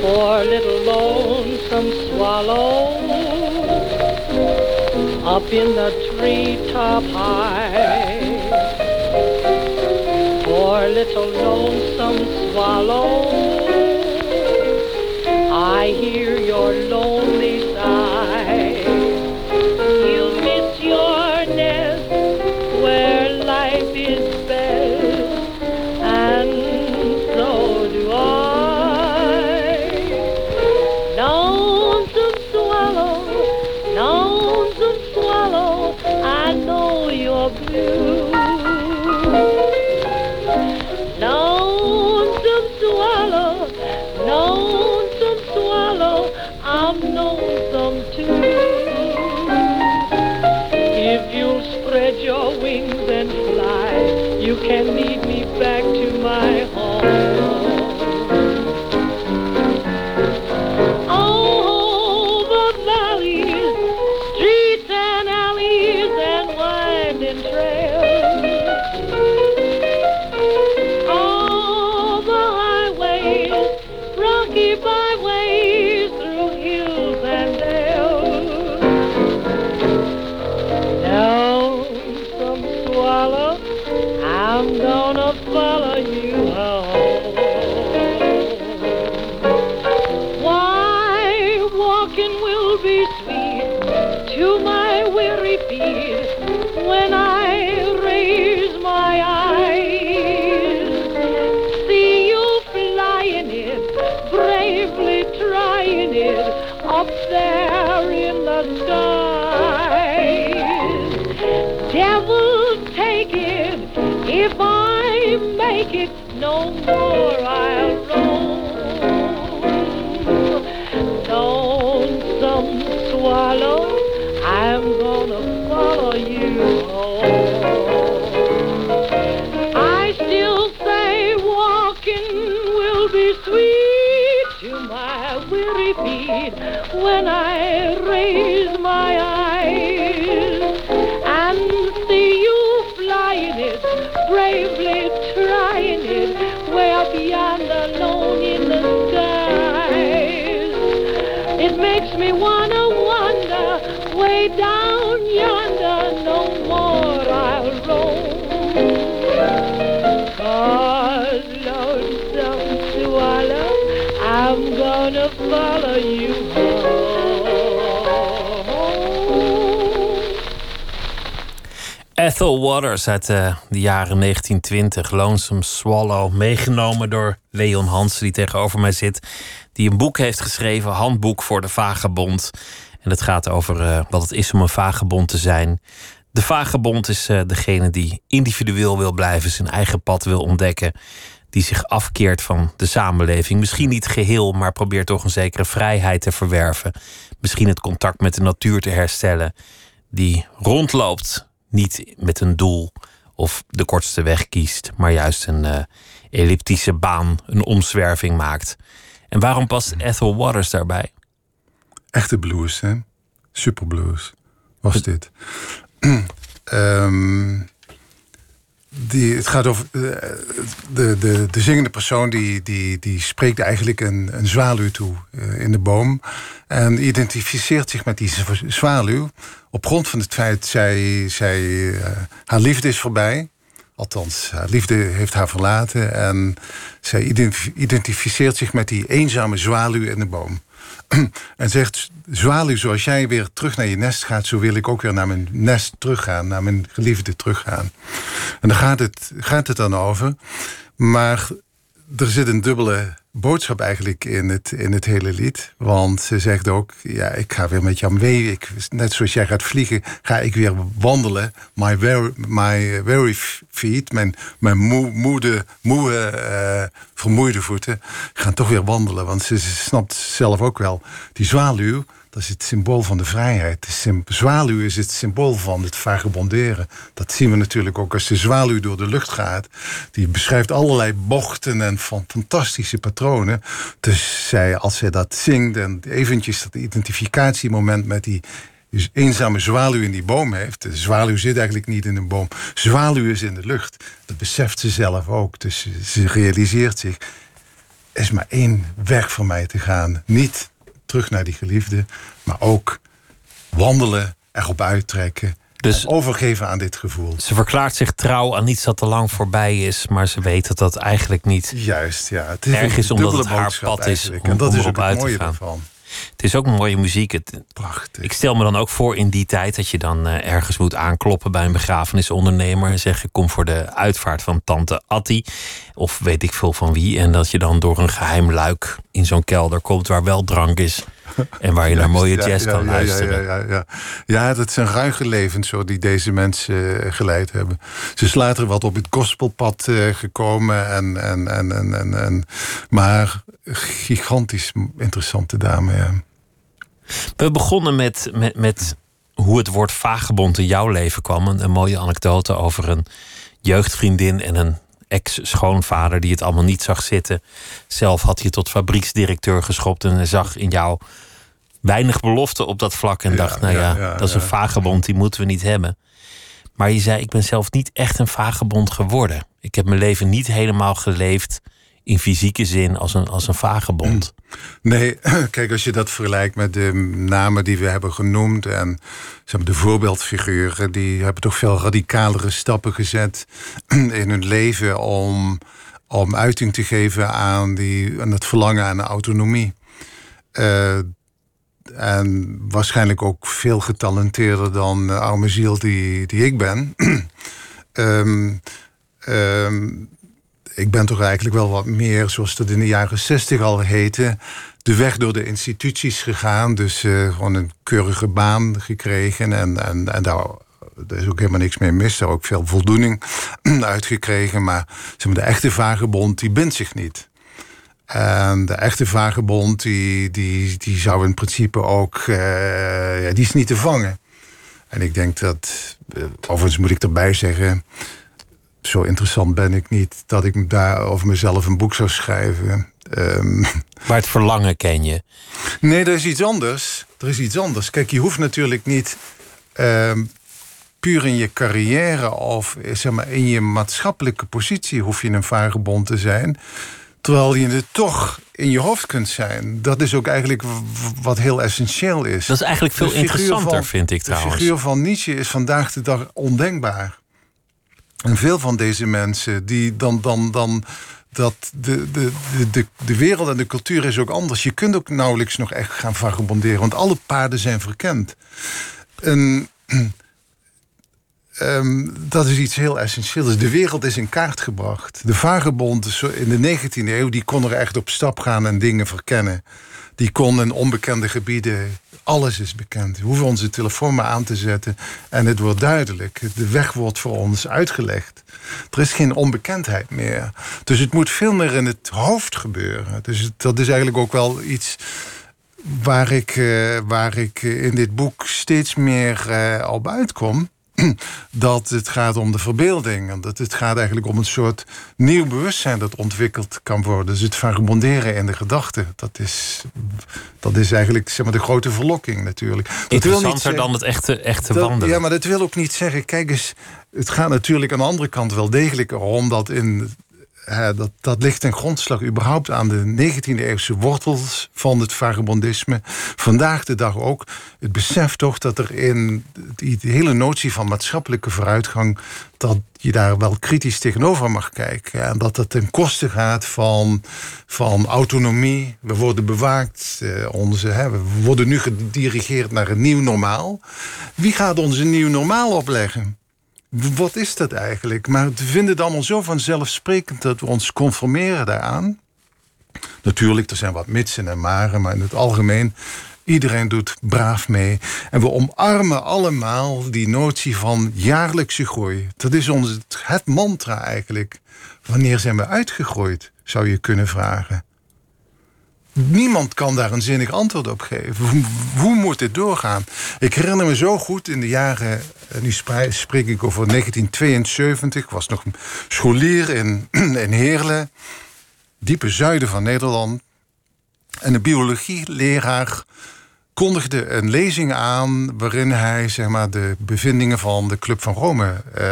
Poor little lonesome swallow up in the treetop high. Poor little lonesome swallow, I hear your lonely Follow you. Ethel Waters uit uh, de jaren 1920, Lonesome Swallow, meegenomen door Leon Hansen, die tegenover mij zit, die een boek heeft geschreven, Handboek voor de Vagebond. En het gaat over uh, wat het is om een vagebond te zijn. De vagebond is uh, degene die individueel wil blijven, zijn eigen pad wil ontdekken, die zich afkeert van de samenleving. Misschien niet geheel, maar probeert toch een zekere vrijheid te verwerven. Misschien het contact met de natuur te herstellen. Die rondloopt, niet met een doel of de kortste weg kiest, maar juist een uh, elliptische baan, een omzwerving maakt. En waarom past Ethel Waters daarbij? Echte blues, hè? Super blues was dit. um, [CLEARS THROAT] die, het gaat over de, de, de, de zingende persoon die, die, die spreekt eigenlijk een, een zwaluw toe uh, in de boom. En identificeert zich met die zwaluw op grond van het feit zij, zij uh, haar liefde is voorbij. Althans, haar liefde heeft haar verlaten. En zij identificeert zich met die eenzame zwaluw in de boom. [CLEARS THROAT] en zegt, zwaluw, zoals jij weer terug naar je nest gaat... zo wil ik ook weer naar mijn nest teruggaan, naar mijn geliefde teruggaan. En daar gaat het, gaat het dan over. Maar er zit een dubbele boodschap eigenlijk in het, in het hele lied. Want ze zegt ook, ja, ik ga weer met jou mee. Ik, net zoals jij gaat vliegen, ga ik weer wandelen. My very, my very feet, mijn, mijn moe, moede, moe, uh, vermoeide voeten... gaan toch weer wandelen. Want ze, ze snapt zelf ook wel, die zwaluw dat is het symbool van de vrijheid. De zwaluw is het symbool van het vagebonderen. Dat zien we natuurlijk ook als de zwaluw door de lucht gaat. Die beschrijft allerlei bochten en van fantastische patronen. Dus zij, als zij dat zingt en eventjes dat identificatiemoment met die dus eenzame zwaluw in die boom heeft. De zwaluw zit eigenlijk niet in een boom. Zwaluw is in de lucht. Dat beseft ze zelf ook. Dus ze realiseert zich. Er is maar één weg voor mij te gaan. Niet terug naar die geliefde. Maar ook wandelen, erop uittrekken. Dus overgeven aan dit gevoel. Ze verklaart zich trouw aan iets dat te lang voorbij is, maar ze weet dat dat eigenlijk niet Juist, ja. Het is erg is omdat het haar pad is om, en dat is ook uit te gaan. Ervan. Het is ook mooie muziek. Het, Prachtig. Ik stel me dan ook voor in die tijd dat je dan uh, ergens moet aankloppen bij een begrafenisondernemer en zeggen: Kom voor de uitvaart van tante Atti. Of weet ik veel van wie. En dat je dan door een geheim luik in zo'n kelder komt waar wel drank is. [LAUGHS] En waar je naar mooie jazz kan ja, luisteren. Ja, ja, ja, ja. dat zijn ruige levens zo, die deze mensen uh, geleid hebben. Ze is later wat op het gospelpad uh, gekomen. En, en, en, en, en, en, maar gigantisch interessante dame, ja. We begonnen met, met, met hoe het woord vagebond in jouw leven kwam. Een, een mooie anekdote over een jeugdvriendin en een ex-schoonvader die het allemaal niet zag zitten. Zelf had hij tot fabrieksdirecteur geschopt en zag in jou weinig belofte op dat vlak. En dacht, nou ja, ja dat is een vagebond, die moeten we niet hebben. Maar je zei, ik ben zelf niet echt een vagebond geworden. Ik heb mijn leven niet helemaal geleefd in fysieke zin als een, als een vagebond. Nee, [CLEARS THROAT] kijk, als je dat vergelijkt met de namen die we hebben genoemd en de voorbeeldfiguren, die hebben toch veel radicalere stappen gezet [CLEARS THROAT] in hun leven om, om uiting te geven aan, die, aan het verlangen aan de autonomie. Uh, en waarschijnlijk ook veel getalenteerder dan de arme ziel die, die ik ben. um, [CLEARS THROAT] ik ben toch eigenlijk wel wat meer, zoals dat in de jaren zestig al heette, de weg door de instituties gegaan. Dus uh, gewoon een keurige baan gekregen. En, en, en daar, is ook helemaal niks mee mis. Daar ook veel voldoening [CLEARS THROAT] uitgekregen. Maar maar, de echte vagebond, die bindt zich niet. En de echte vagebond, die, die, die zou in principe ook... Uh, ja, die is niet te vangen. En ik denk dat... Uh, overigens moet ik erbij zeggen zo interessant ben ik niet dat ik daar over mezelf een boek zou schrijven. Um, [LAUGHS] maar het verlangen ken je? Nee, er is iets anders. Er is iets anders. Kijk, je hoeft natuurlijk niet um, puur in je carrière of zeg maar, in je maatschappelijke positie hoef je een vagebond te zijn. Terwijl je het toch in je hoofd kunt zijn. Dat is ook eigenlijk wat heel essentieel is. Dat is eigenlijk veel interessanter, van, vind ik trouwens. De figuur van Nietzsche is vandaag de dag ondenkbaar. En veel van deze mensen, die dan, dan, dan, dat de, de, de, de, wereld en de cultuur is ook anders. Je kunt ook nauwelijks nog echt gaan vagabonderen, want alle paden zijn verkend. En [CLEARS THROAT] Ehm, dat is iets heel essentieels. De wereld is in kaart gebracht. De vagebond in de 19e eeuw die kon er echt op stap gaan en dingen verkennen. Die kon in onbekende gebieden. Alles is bekend. We hoeven onze telefoon maar aan te zetten en het wordt duidelijk. De weg wordt voor ons uitgelegd. Er is geen onbekendheid meer. Dus het moet veel meer in het hoofd gebeuren. Dus dat is eigenlijk ook wel iets waar ik, uh, waar ik in dit boek steeds meer uh, op uitkom [CLEARS THROAT] dat het gaat om de verbeelding. En dat het gaat eigenlijk om een soort nieuw bewustzijn dat ontwikkeld kan worden. Dus het vagabonderen in de gedachten. Dat is, dat is eigenlijk zeg maar, de grote verlokking natuurlijk. Dat Interessanter wil niet zeggen, dan het echte, echte wandelen. Ja, maar dat wil ook niet zeggen... Kijk eens, het gaat natuurlijk aan de andere kant wel degelijk erom... dat in dat, ligt ten grondslag überhaupt aan de 19e-eeuwse wortels van het vagabondisme. Vandaag de dag ook het besef toch dat er in die, hele notie van maatschappelijke vooruitgang... dat je daar wel kritisch tegenover mag kijken. En dat dat ten koste gaat van, van autonomie. We worden bewaakt. Eh, onze, hè, we worden nu gedirigeerd naar een nieuw normaal. Wie gaat ons een nieuw normaal opleggen? Wat is dat eigenlijk? Maar we vinden het allemaal zo vanzelfsprekend dat we ons conformeren daaraan. Natuurlijk, er zijn wat mitsen en maren, maar in het algemeen, iedereen doet braaf mee. En we omarmen allemaal die notie van jaarlijkse groei. Dat is ons, het mantra eigenlijk. Wanneer zijn we uitgegroeid, zou je kunnen vragen. Niemand kan daar een zinnig antwoord op geven. Hoe, moet dit doorgaan? Ik herinner me zo goed in de jaren, eh, nu spreek ik over 1972, ik was nog scholier in, [CLEARS THROAT] in Heerlen, diepe zuiden van Nederland. En de biologieleraar kondigde een lezing aan waarin hij zeg maar, de bevindingen van de Club van Rome uh,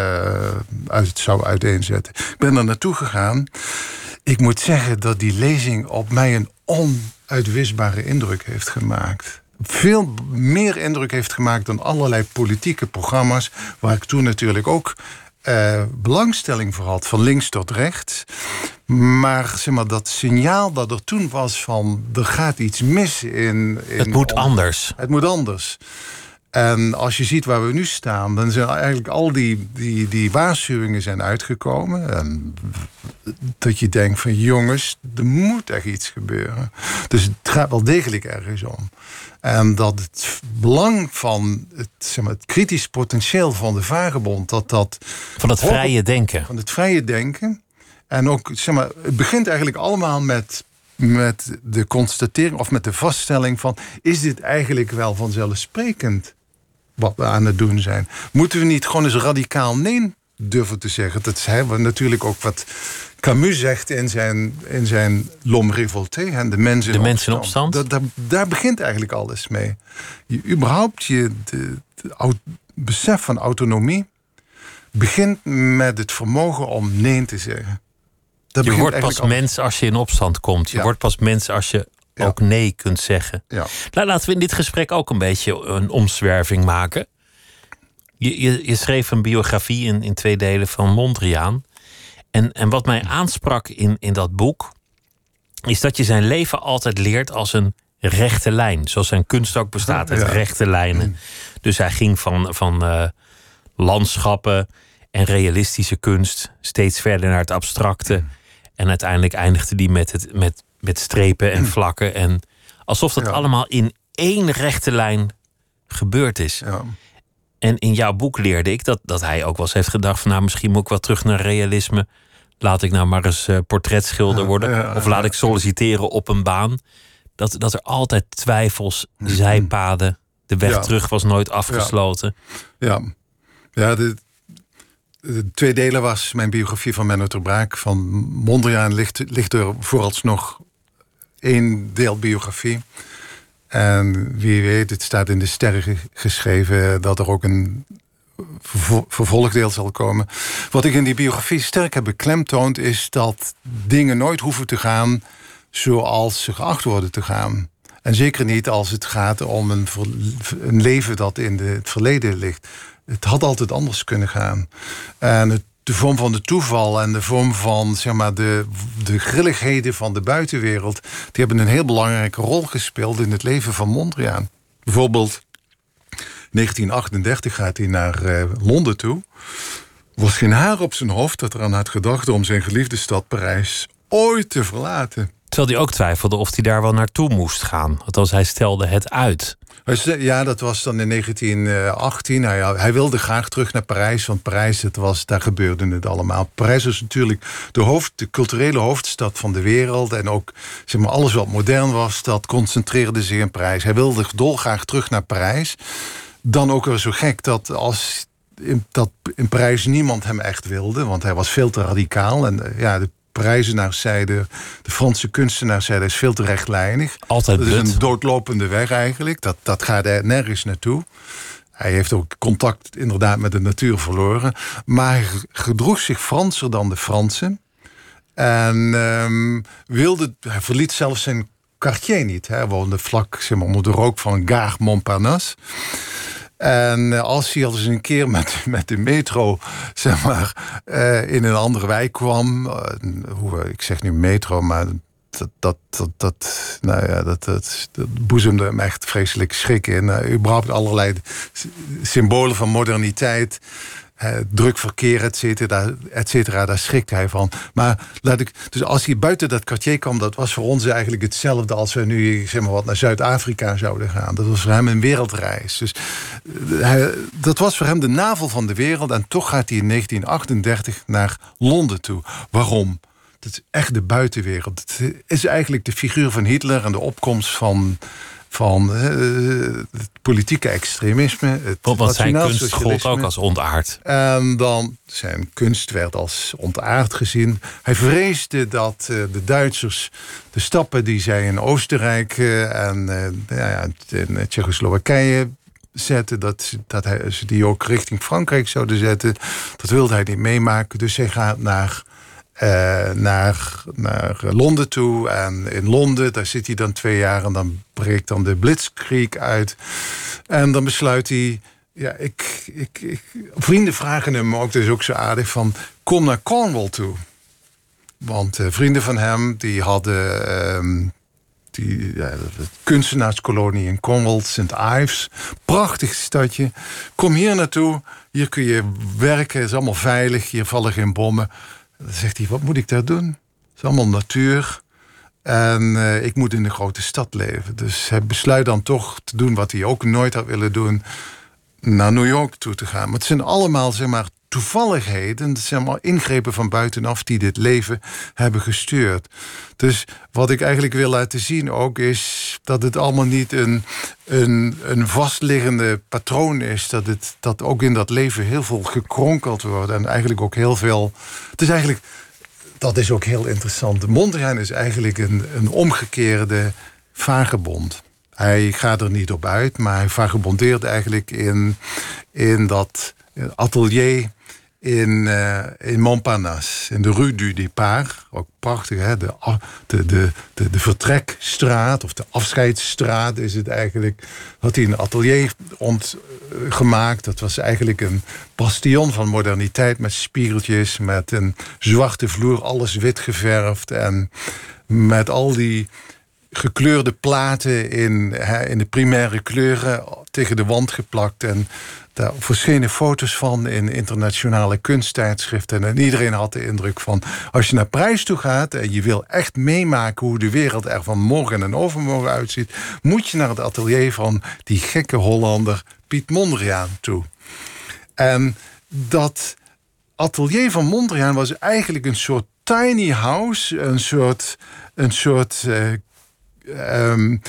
uit, zou uiteenzetten. Ik ben er naartoe gegaan. Ik moet zeggen dat die lezing op mij een onuitwisbare indruk heeft gemaakt. Veel meer indruk heeft gemaakt dan allerlei politieke programma's, waar ik toen natuurlijk ook uh, belangstelling voor had, van links tot rechts. Maar, zeg maar dat signaal dat er toen was van er gaat iets mis in. in het moet anders. Het moet anders. En als je ziet waar we nu staan, dan zijn eigenlijk al die, die, die waarschuwingen zijn uitgekomen. En dat je denkt van jongens, er moet echt iets gebeuren. Dus het gaat wel degelijk ergens om. En dat het belang van het, zeg maar, het kritisch potentieel van de vagebond, dat dat. Van het vrije denken. Van het vrije denken. En ook, zeg maar, het begint eigenlijk allemaal met met de constatering of met de vaststelling van... is dit eigenlijk wel vanzelfsprekend? Wat we aan het doen zijn. Moeten we niet gewoon eens radicaal nee durven te zeggen? Dat is natuurlijk ook wat Camus zegt in zijn, in zijn L'homme révolté, de mensen de mensen in opstand. Dat, daar, daar begint eigenlijk alles mee. Je, überhaupt je de, de, besef van autonomie begint met het vermogen om nee te zeggen. Dat je wordt pas mens als je in opstand komt. Je wordt pas mens als je ook nee kunt zeggen. Ja. Nou, laten we in dit gesprek ook een beetje een omzwerving maken. Je, je, je schreef een biografie in, in twee delen van Mondriaan. En, en wat mij aansprak in, in dat boek, is dat je zijn leven altijd leert als een rechte lijn. Zoals zijn kunst ook bestaat uit rechte lijnen. Dus hij ging van, van uh, landschappen en realistische kunst steeds verder naar het abstracte. En uiteindelijk eindigde die met, het, met met strepen en vlakken. En alsof dat allemaal in één rechte lijn gebeurd is. Ja. En in jouw boek leerde ik dat, dat hij ook wel eens heeft gedacht: van nou, misschien moet ik wel terug naar realisme. Laat ik nou maar eens uh, portretschilder worden. of laat ik solliciteren op een baan. Dat, dat er altijd twijfels, mm-hmm. zijpaden. De weg terug was nooit afgesloten. Ja, ja. de, twee delen was mijn biografie van Menno ter Braak. Van Mondriaan ligt, ligt er vooralsnog één deel biografie. En wie weet, het staat in de sterren geschreven dat er ook een vervolgdeel zal komen. Wat ik in die biografie sterk heb beklemtoond, is dat dingen nooit hoeven te gaan zoals ze geacht worden te gaan. En zeker niet als het gaat om een, een leven dat in het verleden ligt. Het had altijd anders kunnen gaan. En het de vorm van de toeval en de vorm van zeg maar, de, de grilligheden van de buitenwereld, die hebben een heel belangrijke rol gespeeld in het leven van Mondriaan. Bijvoorbeeld 1938 gaat hij naar uh, Londen toe. Was geen haar op zijn hoofd dat eraan had gedacht om zijn geliefde stad Parijs ooit te verlaten. Terwijl hij ook twijfelde of hij daar wel naartoe moest gaan. Althans, hij stelde het uit. Ja, dat was dan in 1918. Hij, hij, wilde graag terug naar Parijs, want Parijs, het was, daar gebeurde het allemaal. Parijs was natuurlijk de, hoofd, de culturele hoofdstad van de wereld. En ook zeg maar, alles wat modern was, dat concentreerde zich in Parijs. Hij wilde dolgraag terug naar Parijs. Dan ook weer zo gek dat als in, dat in Parijs niemand hem echt wilde, want hij was veel te radicaal. En eh, ja, de Parijzenaars zeiden, de Franse kunstenaars zeiden, is veel te rechtlijnig. Altijd Dat is een doodlopende weg eigenlijk. Dat, dat gaat er nergens naartoe. Hij heeft ook contact inderdaad met de natuur verloren. Maar hij gedroeg zich Franser dan de Fransen. En um, wilde, hij verliet zelfs zijn quartier niet. Hij woonde vlak zeg maar, onder de rook van Gare Montparnasse. En eh, als hij al eens een keer met, [LAUGHS] met de metro zeg maar, uh, in een andere wijk kwam. Uh, hoe, ik zeg nu metro, maar dat, dat, dat, dat, nou ja, dat, dat, dat boezemde hem echt vreselijk schrik in. Uh, überhaupt allerlei symbolen van moderniteit druk verkeer, et cetera, et cetera, daar schrikt hij van. Maar laat ik, dus als hij buiten dat kwartier kwam, dat was voor ons eigenlijk hetzelfde als we nu zeg maar wat naar Zuid-Afrika zouden gaan. Dat was voor hem een wereldreis. Dus eh, dat was voor hem de navel van de wereld. En toch gaat hij in 1938 naar Londen toe. Waarom? Dat is echt de buitenwereld. Het is eigenlijk de figuur van Hitler en de opkomst van van uh, het politieke extremisme. Het Want zijn kunst gold ook als ontaard. En dan zijn kunst werd als ontaard gezien. Hij vreesde dat uh, de Duitsers de stappen die zij in Oostenrijk uh, en ja, in Tsjechoslowakije zetten, dat, dat hij, ze die ook richting Frankrijk zouden zetten. Dat wilde hij niet meemaken. Dus hij gaat naar uh, naar, naar Londen toe. En in Londen, daar zit hij dan twee jaar en dan breekt dan de Blitzkrieg uit. En dan besluit hij. Ja, ik, ik, vrienden vragen hem ook, dus ook zo aardig, van kom naar Cornwall toe. Want uh, vrienden van hem, die hadden uh, die, de kunstenaarskolonie in Cornwall, St. Ives. Prachtig stadje. Kom hier naartoe, hier kun je werken, is allemaal veilig, hier vallen geen bommen. Dan zegt hij, wat moet ik daar doen? Het is allemaal natuur. En uh, ik moet in de grote stad leven. Dus hij besluit dan toch te doen wat hij ook nooit had willen doen. Naar New York toe te gaan. Maar het zijn allemaal zeg maar, toevalligheden, zeg maar, ingrepen van buitenaf die dit leven hebben gestuurd. Dus wat ik eigenlijk wil laten zien ook is dat het allemaal niet een, een, een vastliggende patroon is. Dat, het, dat ook in dat leven heel veel gekronkeld wordt en eigenlijk ook heel veel. Het is eigenlijk, dat is ook heel interessant. De Mondriaan is eigenlijk een, een omgekeerde vagebond. Hij gaat er niet op uit, maar hij vagebondeert eigenlijk in, in dat atelier in, uh, in Montparnasse, in de Rue du Départ. Ook prachtig, hè? De, de, de, de, vertrekstraat of de afscheidsstraat is het eigenlijk. Had hij een atelier ontgemaakt. Dat was eigenlijk een bastion van moderniteit met spiegeltjes, met een zwarte vloer, alles wit geverfd en met al die gekleurde platen in, hè, in de primaire kleuren tegen de wand geplakt. En daar verschenen foto's van in internationale kunsttijdschriften. En iedereen had de indruk van... als je naar Parijs toe gaat en je wil echt meemaken... hoe de wereld er van morgen en overmorgen uitziet... moet je naar het atelier van die gekke Hollander Piet Mondriaan toe. En dat atelier van Mondriaan was eigenlijk een soort tiny house... een soort, een soort uh, um,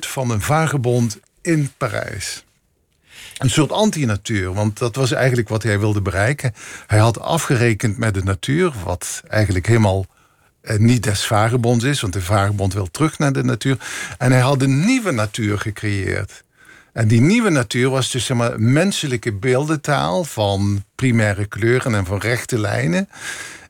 van een vagebond in Parijs. Een soort antinatuur, want dat was eigenlijk wat hij wilde bereiken. Hij had afgerekend met de natuur, wat eigenlijk helemaal eh, niet des vagebonds is, want de vagebond wil terug naar de natuur. En hij had een nieuwe natuur gecreëerd. En die nieuwe natuur was dus zeg maar, menselijke beeldentaal van primaire kleuren en van rechte lijnen.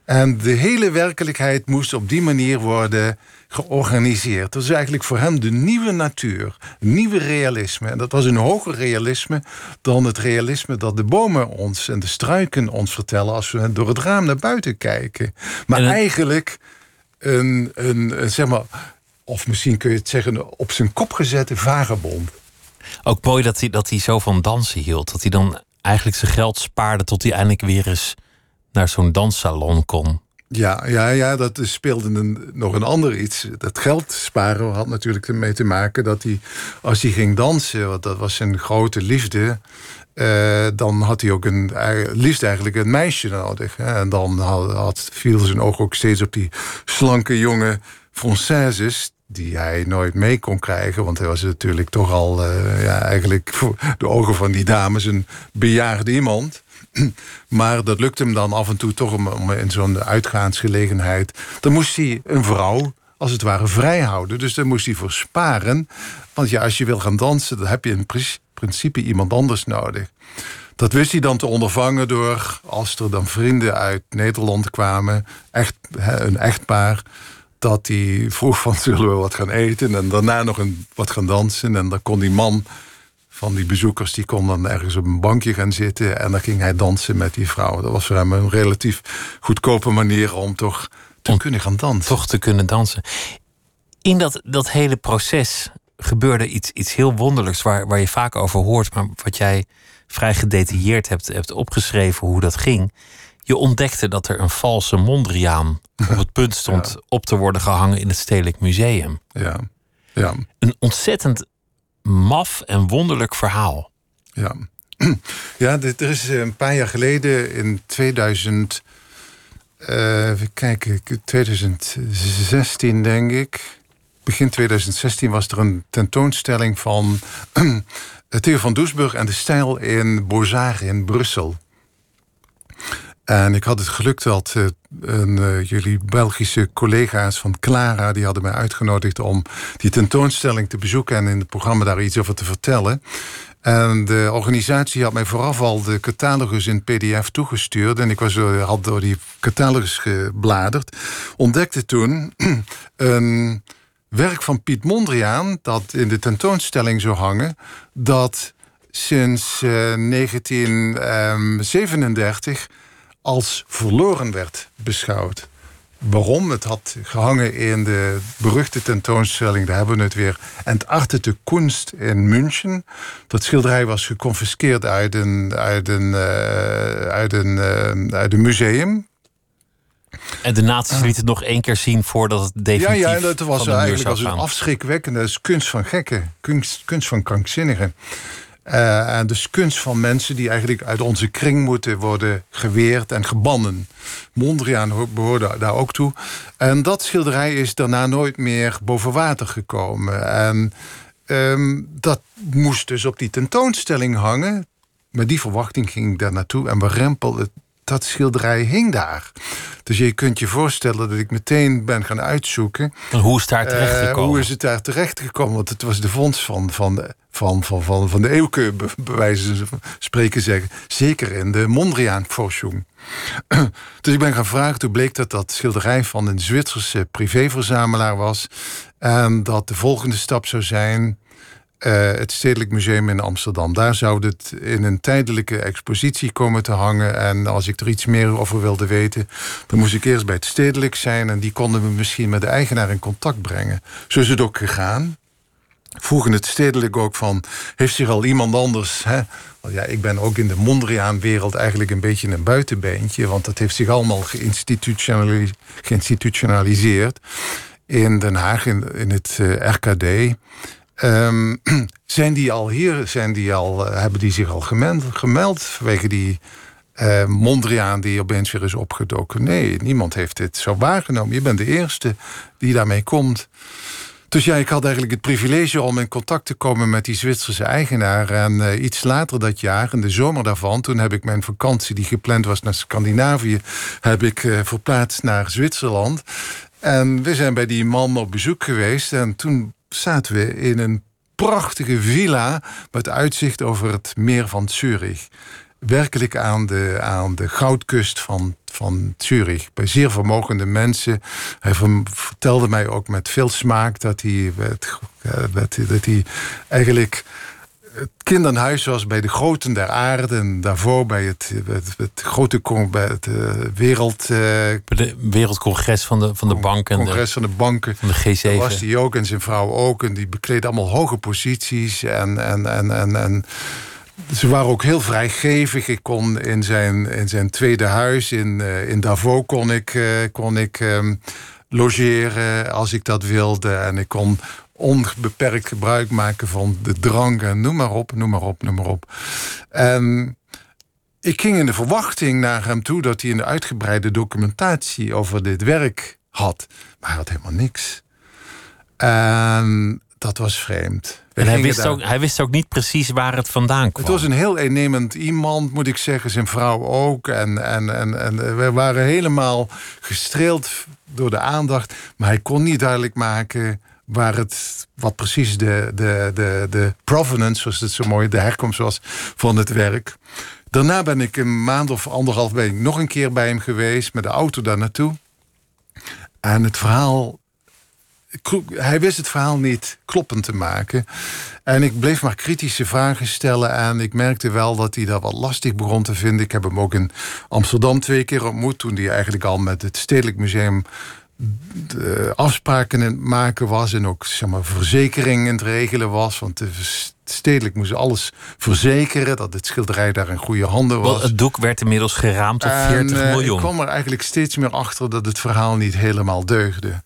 En de hele werkelijkheid moest op die manier worden georganiseerd. Dat is eigenlijk voor hem de nieuwe natuur, nieuwe realisme. En dat was een hoger realisme dan het realisme dat de bomen ons en de struiken ons vertellen als we door het raam naar buiten kijken. Maar eigenlijk een, een, een, zeg maar, of misschien kun je het zeggen, op zijn kop gezette vagebond. Ook mooi dat hij, dat hij zo van dansen hield. Dat hij dan eigenlijk zijn geld spaarde tot hij eindelijk weer eens naar zo'n danssalon kon. Ja, ja, ja dat speelde nog een ander iets. Dat geld sparen had natuurlijk ermee te maken dat hij, als hij ging dansen, want dat was zijn grote liefde, uh, dan had hij ook een, liefst eigenlijk een meisje nodig. En dan had, had, viel zijn oog ook steeds op die slanke jonge Françaises die hij nooit mee kon krijgen. Want hij was natuurlijk toch al uh, ja, eigenlijk voor de ogen van die dames een bejaagd iemand. [CLEARS THROAT] Maar dat lukte hem dan af en toe toch om, in zo'n uitgaansgelegenheid. Dan moest hij een vrouw als het ware vrijhouden. Dus daar moest hij voor sparen. Want ja, als je wil gaan dansen, dan heb je in principe iemand anders nodig. Dat wist hij dan te ondervangen door, als er dan vrienden uit Nederland kwamen, echt, een echtpaar, dat hij vroeg van [LAUGHS] zullen we wat gaan eten en daarna nog een, wat gaan dansen. En dan kon die man van die bezoekers, die kon dan ergens op een bankje gaan zitten en dan ging hij dansen met die vrouw. Dat was voor hem een relatief goedkope manier om toch te kunnen gaan dansen. Toch te kunnen dansen. In dat, dat hele proces gebeurde iets, iets heel wonderlijks waar, waar je vaak over hoort, maar wat jij vrij gedetailleerd hebt, hebt opgeschreven hoe dat ging. Je ontdekte dat er een valse Mondriaan [LAUGHS] op het punt stond op te worden gehangen in het Stedelijk Museum. Ja. ja. Een ontzettend maf en wonderlijk verhaal. Ja, [CLEARS THROAT] ja er is een paar jaar geleden in 2000. Uh, even kijken, 2016 denk ik. Begin 2016 was er een tentoonstelling van [CLEARS THROAT] Theo van Doesburg en de stijl in Bozage in Brussel. En ik had het geluk dat uh, een, uh, jullie Belgische collega's van Clara... die hadden mij uitgenodigd om die tentoonstelling te bezoeken... en in het programma daar iets over te vertellen. En de organisatie had mij vooraf al de catalogus in pdf toegestuurd... en ik was, had door die catalogus gebladerd. Ontdekte toen [CLEARS THROAT] een werk van Piet Mondriaan... dat in de tentoonstelling zou hangen... dat sinds uh, 1937 als verloren werd beschouwd. Waarom? Het had gehangen in de beruchte tentoonstelling, daar hebben we het weer, Entartete Kunst in München. Dat schilderij was geconfiskeerd uit een, uit een, uh, uit een, uh, uit een museum. En de nazi's lieten het nog één keer zien voordat het definitief Ja, ja dat was eigenlijk als een afschrikwekkende kunst van gekken, kunst, kunst van krankzinnigen. Uh, en dus kunst van mensen die eigenlijk uit onze kring moeten worden geweerd en gebannen. Mondriaan behoorde daar ook toe. En dat schilderij is daarna nooit meer boven water gekomen. En um, dat moest dus op die tentoonstelling hangen. Met die verwachting ging ik daar naartoe en rempel het dat schilderij hing daar. Dus je kunt je voorstellen dat ik meteen ben gaan uitzoeken. hoe is daar terecht gekomen? Uh, hoe is het daar terecht gekomen? Want het was de vondst van, van, de, van, van, van, van de eeuwke, bij wijze van spreken zeggen. Zeker in de Mondriaan-forschung. [CLEARS THROAT] dus ik ben gaan vragen. Toen bleek dat dat schilderij van een Zwitserse privéverzamelaar was. En dat de volgende stap zou zijn uh, het Stedelijk Museum in Amsterdam. Daar zou het in een tijdelijke expositie komen te hangen. En als ik er iets meer over wilde weten, dan moest ik eerst bij het Stedelijk zijn. En die konden me misschien met de eigenaar in contact brengen. Zo is het ook gegaan. Vroegen het Stedelijk ook van, heeft zich al iemand anders... Hè? Ja, ik ben ook in de Mondriaan-wereld eigenlijk een beetje een buitenbeentje... want dat heeft zich allemaal geïnstitutionaliseerd in Den Haag, in, in het eh, RKD. Um, [CLEARS THROAT] zijn die al hier? Zijn die al, uh, hebben die zich al gemeld, vanwege die uh, Mondriaan die opeens weer is opgedoken? Nee, niemand heeft dit zo waargenomen. Je bent de eerste die daarmee komt. Dus ja, ik had eigenlijk het privilege om in contact te komen met die Zwitserse eigenaar. En uh, iets later dat jaar, in de zomer daarvan, toen heb ik mijn vakantie die gepland was naar Scandinavië, heb ik verplaatst naar Zwitserland. En we zijn bij die man op bezoek geweest. En toen zaten we in een prachtige villa met uitzicht over het meer van Zurich. werkelijk aan de, aan de goudkust van, van Zurich. Bij zeer vermogende mensen. Hij vertelde mij ook met veel smaak dat hij, dat, dat hij eigenlijk het kinderhuis was bij de groten der aarde. En daarvoor bij het, het, het grote bij het uh, wereld... Uh, bij de wereldcongres van de, van de banken. Congres van de banken. Van de G7. Daar was hij ook en zijn vrouw ook. En die bekleed allemaal hoge posities. En, en, en, en, en ze waren ook heel vrijgevig. Ik kon in zijn, in zijn tweede huis in, uh, in Davos kon ik, kon ik um, logeren als ik dat wilde. En ik kon onbeperkt gebruik maken van de drank en noem maar op, noem maar op, noem maar op. En ik ging in de verwachting naar hem toe dat hij een uitgebreide documentatie over dit werk had. Maar hij had helemaal niks. En dat was vreemd. en hij wist, ook, hij wist ook niet precies waar het vandaan kwam. Het was een heel innemend iemand, moet ik zeggen. Zijn vrouw ook. En, en, en, en we waren helemaal gestreeld door de aandacht. Maar hij kon niet duidelijk maken waar het, wat precies de, de, de, de provenance, zoals het zo mooi, de herkomst was van het werk. Daarna ben ik een maand of anderhalf ben ik nog een keer bij hem geweest met de auto daar naartoe. En het verhaal, hij wist het verhaal niet kloppend te maken. En ik bleef maar kritische vragen stellen. En ik merkte wel dat hij dat wat lastig begon te vinden. Ik heb hem ook in Amsterdam twee keer ontmoet. Toen hij eigenlijk al met het Stedelijk Museum de afspraken in het maken was en ook zeg maar, verzekering in het regelen was. Want de stedelijk moest alles verzekeren dat het schilderij daar in goede handen was. het doek werd inmiddels geraamd op 40 en, miljoen. Ik kwam er eigenlijk steeds meer achter dat het verhaal niet helemaal deugde.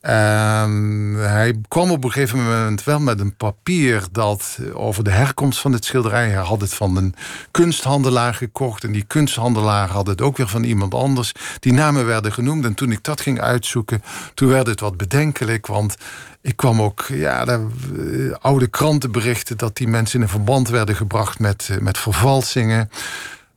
En hij kwam op een gegeven moment wel met een papier dat over de herkomst van het schilderij. Hij had het van een kunsthandelaar gekocht. En die kunsthandelaar had het ook weer van iemand anders. Die namen werden genoemd. En toen ik dat ging uitzoeken, toen werd het wat bedenkelijk. Want ik kwam ook, ja, de, eh, oude krantenberichten dat die mensen in verband werden gebracht met, eh, met vervalsingen.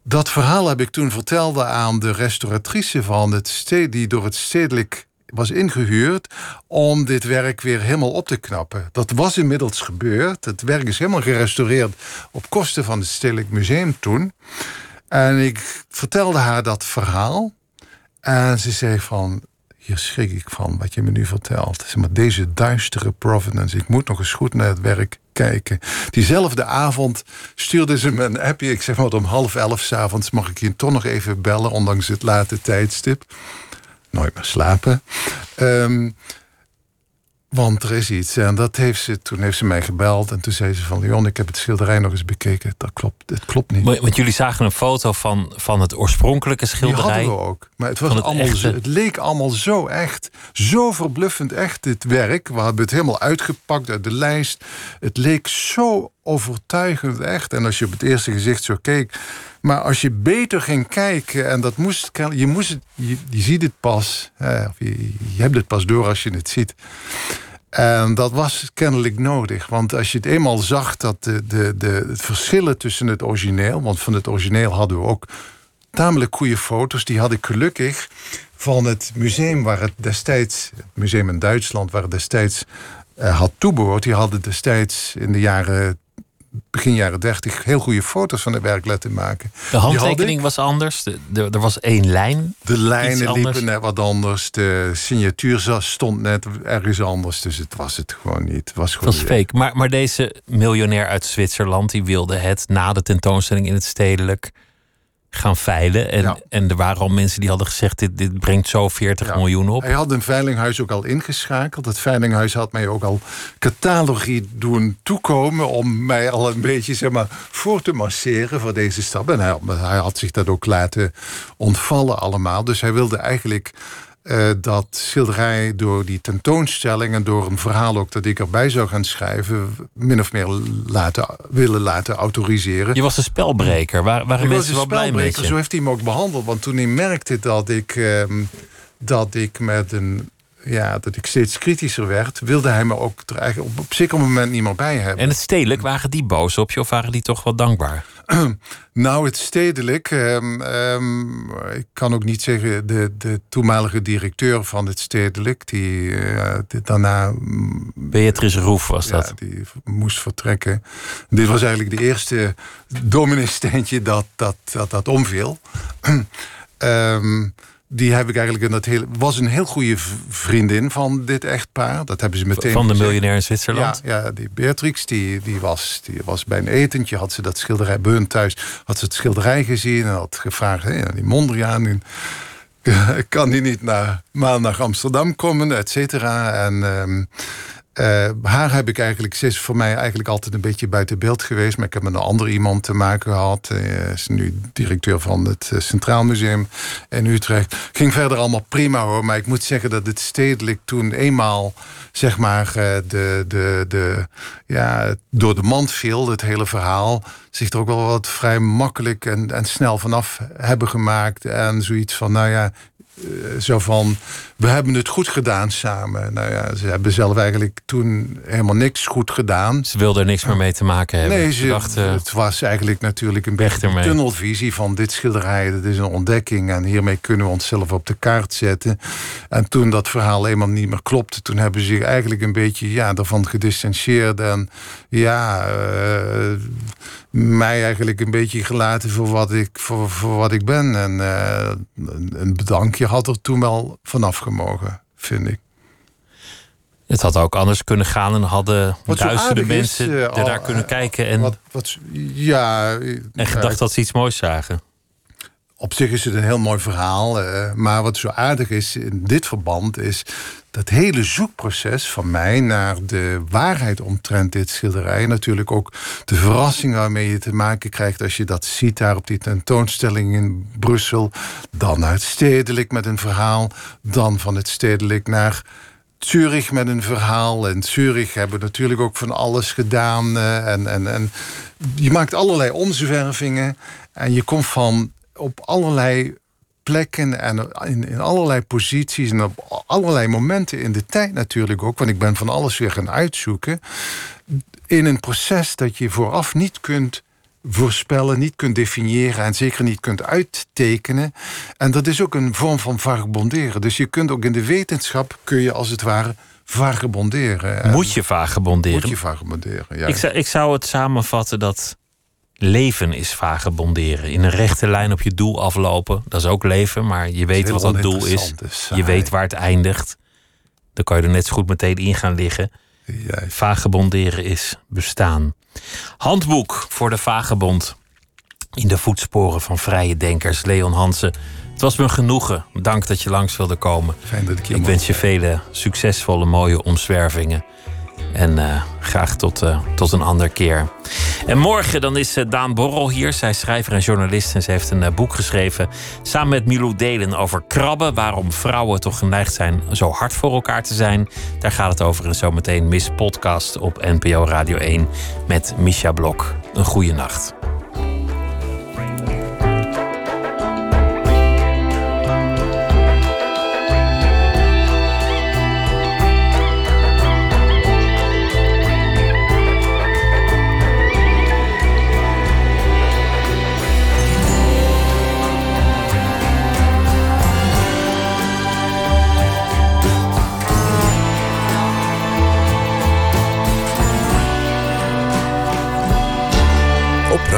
Dat verhaal heb ik toen vertelde aan de restauratrice van het stedelijk, die door het stedelijk was ingehuurd om dit werk weer helemaal op te knappen. Dat was inmiddels gebeurd. Het werk is helemaal gerestaureerd op kosten van het Stedelijk Museum toen. En ik vertelde haar dat verhaal. En ze zei van, hier schrik ik van wat je me nu vertelt. Zeg maar, deze duistere provenance, ik moet nog eens goed naar het werk kijken. Diezelfde avond stuurde ze me een appje. Ik zeg maar om half elf s'avonds mag ik je toch nog even bellen, ondanks het late tijdstip nooit meer slapen. Ehm, want er is iets. En dat heeft ze, toen heeft ze mij gebeld. En toen zei ze van... Leon, ik heb het schilderij nog eens bekeken. Dat klopt, het klopt niet. Want jullie zagen een foto van, van het oorspronkelijke schilderij. Die hadden we ook. Maar het, was het allemaal zo, het leek allemaal zo echt. Zo verbluffend echt, dit werk. We hebben het helemaal uitgepakt uit de lijst. Het leek zo overtuigend echt. En als je op het eerste gezicht zo keek... Maar als je beter ging kijken, en dat moest, je, moest je, ziet het pas, hè, of je, hebt het pas door als je het ziet. En dat was kennelijk nodig. Want als je het eenmaal zag dat de, de, de, het verschillen tussen het origineel... want van het origineel hadden we ook tamelijk goede foto's. Die had ik gelukkig van het museum waar het destijds... museum in Duitsland waar het destijds uh, had toebehoord. Die hadden destijds in de jaren begin jaren 30 heel goede foto's van het werk laten maken. De handtekening was anders. De, de, er was één lijn. De lijnen liepen net wat anders. De signatuur stond net ergens anders. Dus het was het gewoon niet. Het was gewoon het was fake. Maar, maar deze miljonair uit Zwitserland... die wilde het na de tentoonstelling in het stedelijk gaan veilen. En, Ja. en er waren al mensen die hadden gezegd... dit, dit brengt zo 40 Ja. miljoen op. Hij had een veilinghuis ook al ingeschakeld. Het veilinghuis had mij ook al catalogie doen toekomen... om mij al een beetje zeg maar, voor te masseren voor deze stap. En hij, hij had zich dat ook laten ontvallen allemaal. Dus hij wilde eigenlijk eh, dat schilderij door die tentoonstelling... en door een verhaal ook dat ik erbij zou gaan schrijven... min of meer laten, willen laten autoriseren. Je was een spelbreker. Waar, waren Ik mensen wel blij je? Zo heeft hij me ook behandeld. Want toen hij merkte dat ik, ehm, dat ik met een ja, dat ik steeds kritischer werd, wilde hij me ook er eigenlijk op, op zeker moment niet meer bij hebben. En het stedelijk, waren die boos op je of waren die toch wel dankbaar? [CLEARS THROAT] nou, het stedelijk, ehm, ehm, ik kan ook niet zeggen, de, de toenmalige directeur van het stedelijk, die, uh, daarna. Mm, Beatrice Roef was ja, dat. Die moest vertrekken. Dit was eigenlijk de eerste dominee dat dat, dat, dat omviel. um, [CLEARS THROAT] die heb ik eigenlijk in dat hele. was een heel goede vriendin van dit echtpaar. Dat hebben ze meteen. Van de miljonair in Zwitserland? Ja, ja die Beatrix, die, die, was, die was bij een etentje. Had ze dat schilderij bij hun thuis. Had ze het schilderij gezien en had gevraagd: hé, die Mondriaan. [LAUGHS] kan die niet naar, maar naar Amsterdam komen, et cetera. En. Um, uh, haar heb ik eigenlijk, ze is voor mij eigenlijk altijd een beetje buiten beeld geweest. Maar ik heb met een ander iemand te maken gehad. Hij is nu directeur van het eh, Centraal Museum in Utrecht. Ging verder allemaal prima hoor. Maar ik moet zeggen dat het stedelijk toen eenmaal, zeg maar, de, de, de, ja, door de mand viel, het hele verhaal. Zich er ook wel wat vrij makkelijk en, en snel vanaf hebben gemaakt. En zoiets van, nou ja, eh, zo van, we hebben het goed gedaan samen. Nou ja, ze hebben zelf eigenlijk toen helemaal niks goed gedaan. Ze wilden er niks meer mee te maken hebben. Nee, ze, dachten, het was eigenlijk natuurlijk een beetje een tunnelvisie van dit schilderij. Dat is een ontdekking en hiermee kunnen we onszelf op de kaart zetten. En toen dat verhaal eenmaal niet meer klopte, toen hebben ze zich eigenlijk een beetje ja, daarvan gedistanceerd. En ja, uh, mij eigenlijk een beetje gelaten voor wat ik, voor, voor wat ik ben. En uh, een bedankje had er toen wel vanaf gemogen, vind ik. Het had ook anders kunnen gaan en hadden duizenden mensen is, uh, daar kunnen kijken. En, wat, wat, ja, en gedacht dat ze iets moois zagen. Op zich is het een heel mooi verhaal. Maar wat zo aardig is in dit verband is dat hele zoekproces van mij naar de waarheid omtrent dit schilderij. Natuurlijk ook de verrassing waarmee je te maken krijgt als je dat ziet daar op die tentoonstelling in Brussel. Dan uit stedelijk met een verhaal. Dan van het stedelijk naar Zurich met een verhaal. En Zurich hebben natuurlijk ook van alles gedaan. Uh, en, en, en je maakt allerlei omzwervingen. En je komt van op allerlei plekken en in, in allerlei posities en op allerlei momenten in de tijd natuurlijk ook, want ik ben van alles weer gaan uitzoeken, in een proces dat je vooraf niet kunt voorspellen, niet kunt definiëren en zeker niet kunt uittekenen. En dat is ook een vorm van vagabonderen. Dus je kunt ook in de wetenschap, kun je als het ware vagabonderen. Moet je vagabonderen? Moet je vagabonderen, ja. Ik zou, ik zou het samenvatten dat leven is vagebonderen. In een rechte lijn op je doel aflopen. Dat is ook leven, maar je weet wat dat doel is. Je weet waar het eindigt. Dan kan je er net zo goed meteen in gaan liggen. Juist. Vagebonderen is bestaan. Handboek voor de vagebond. In de voetsporen van vrije denkers. Leon Hansen. Het was me genoegen. Dank dat je langs wilde komen. Fijn dat ik Ik wens je vele succesvolle, mooie omzwervingen. En uh, graag tot, uh, tot een ander keer. En morgen dan is uh, Daan Borrel hier. Zij is schrijver en journalist. En ze heeft een boek geschreven samen met Milou Delen over krabben. Waarom vrouwen toch geneigd zijn zo hard voor elkaar te zijn. Daar gaat het over in zometeen Miss Podcast op NPO Radio 1 met Misha Blok. Een goede nacht.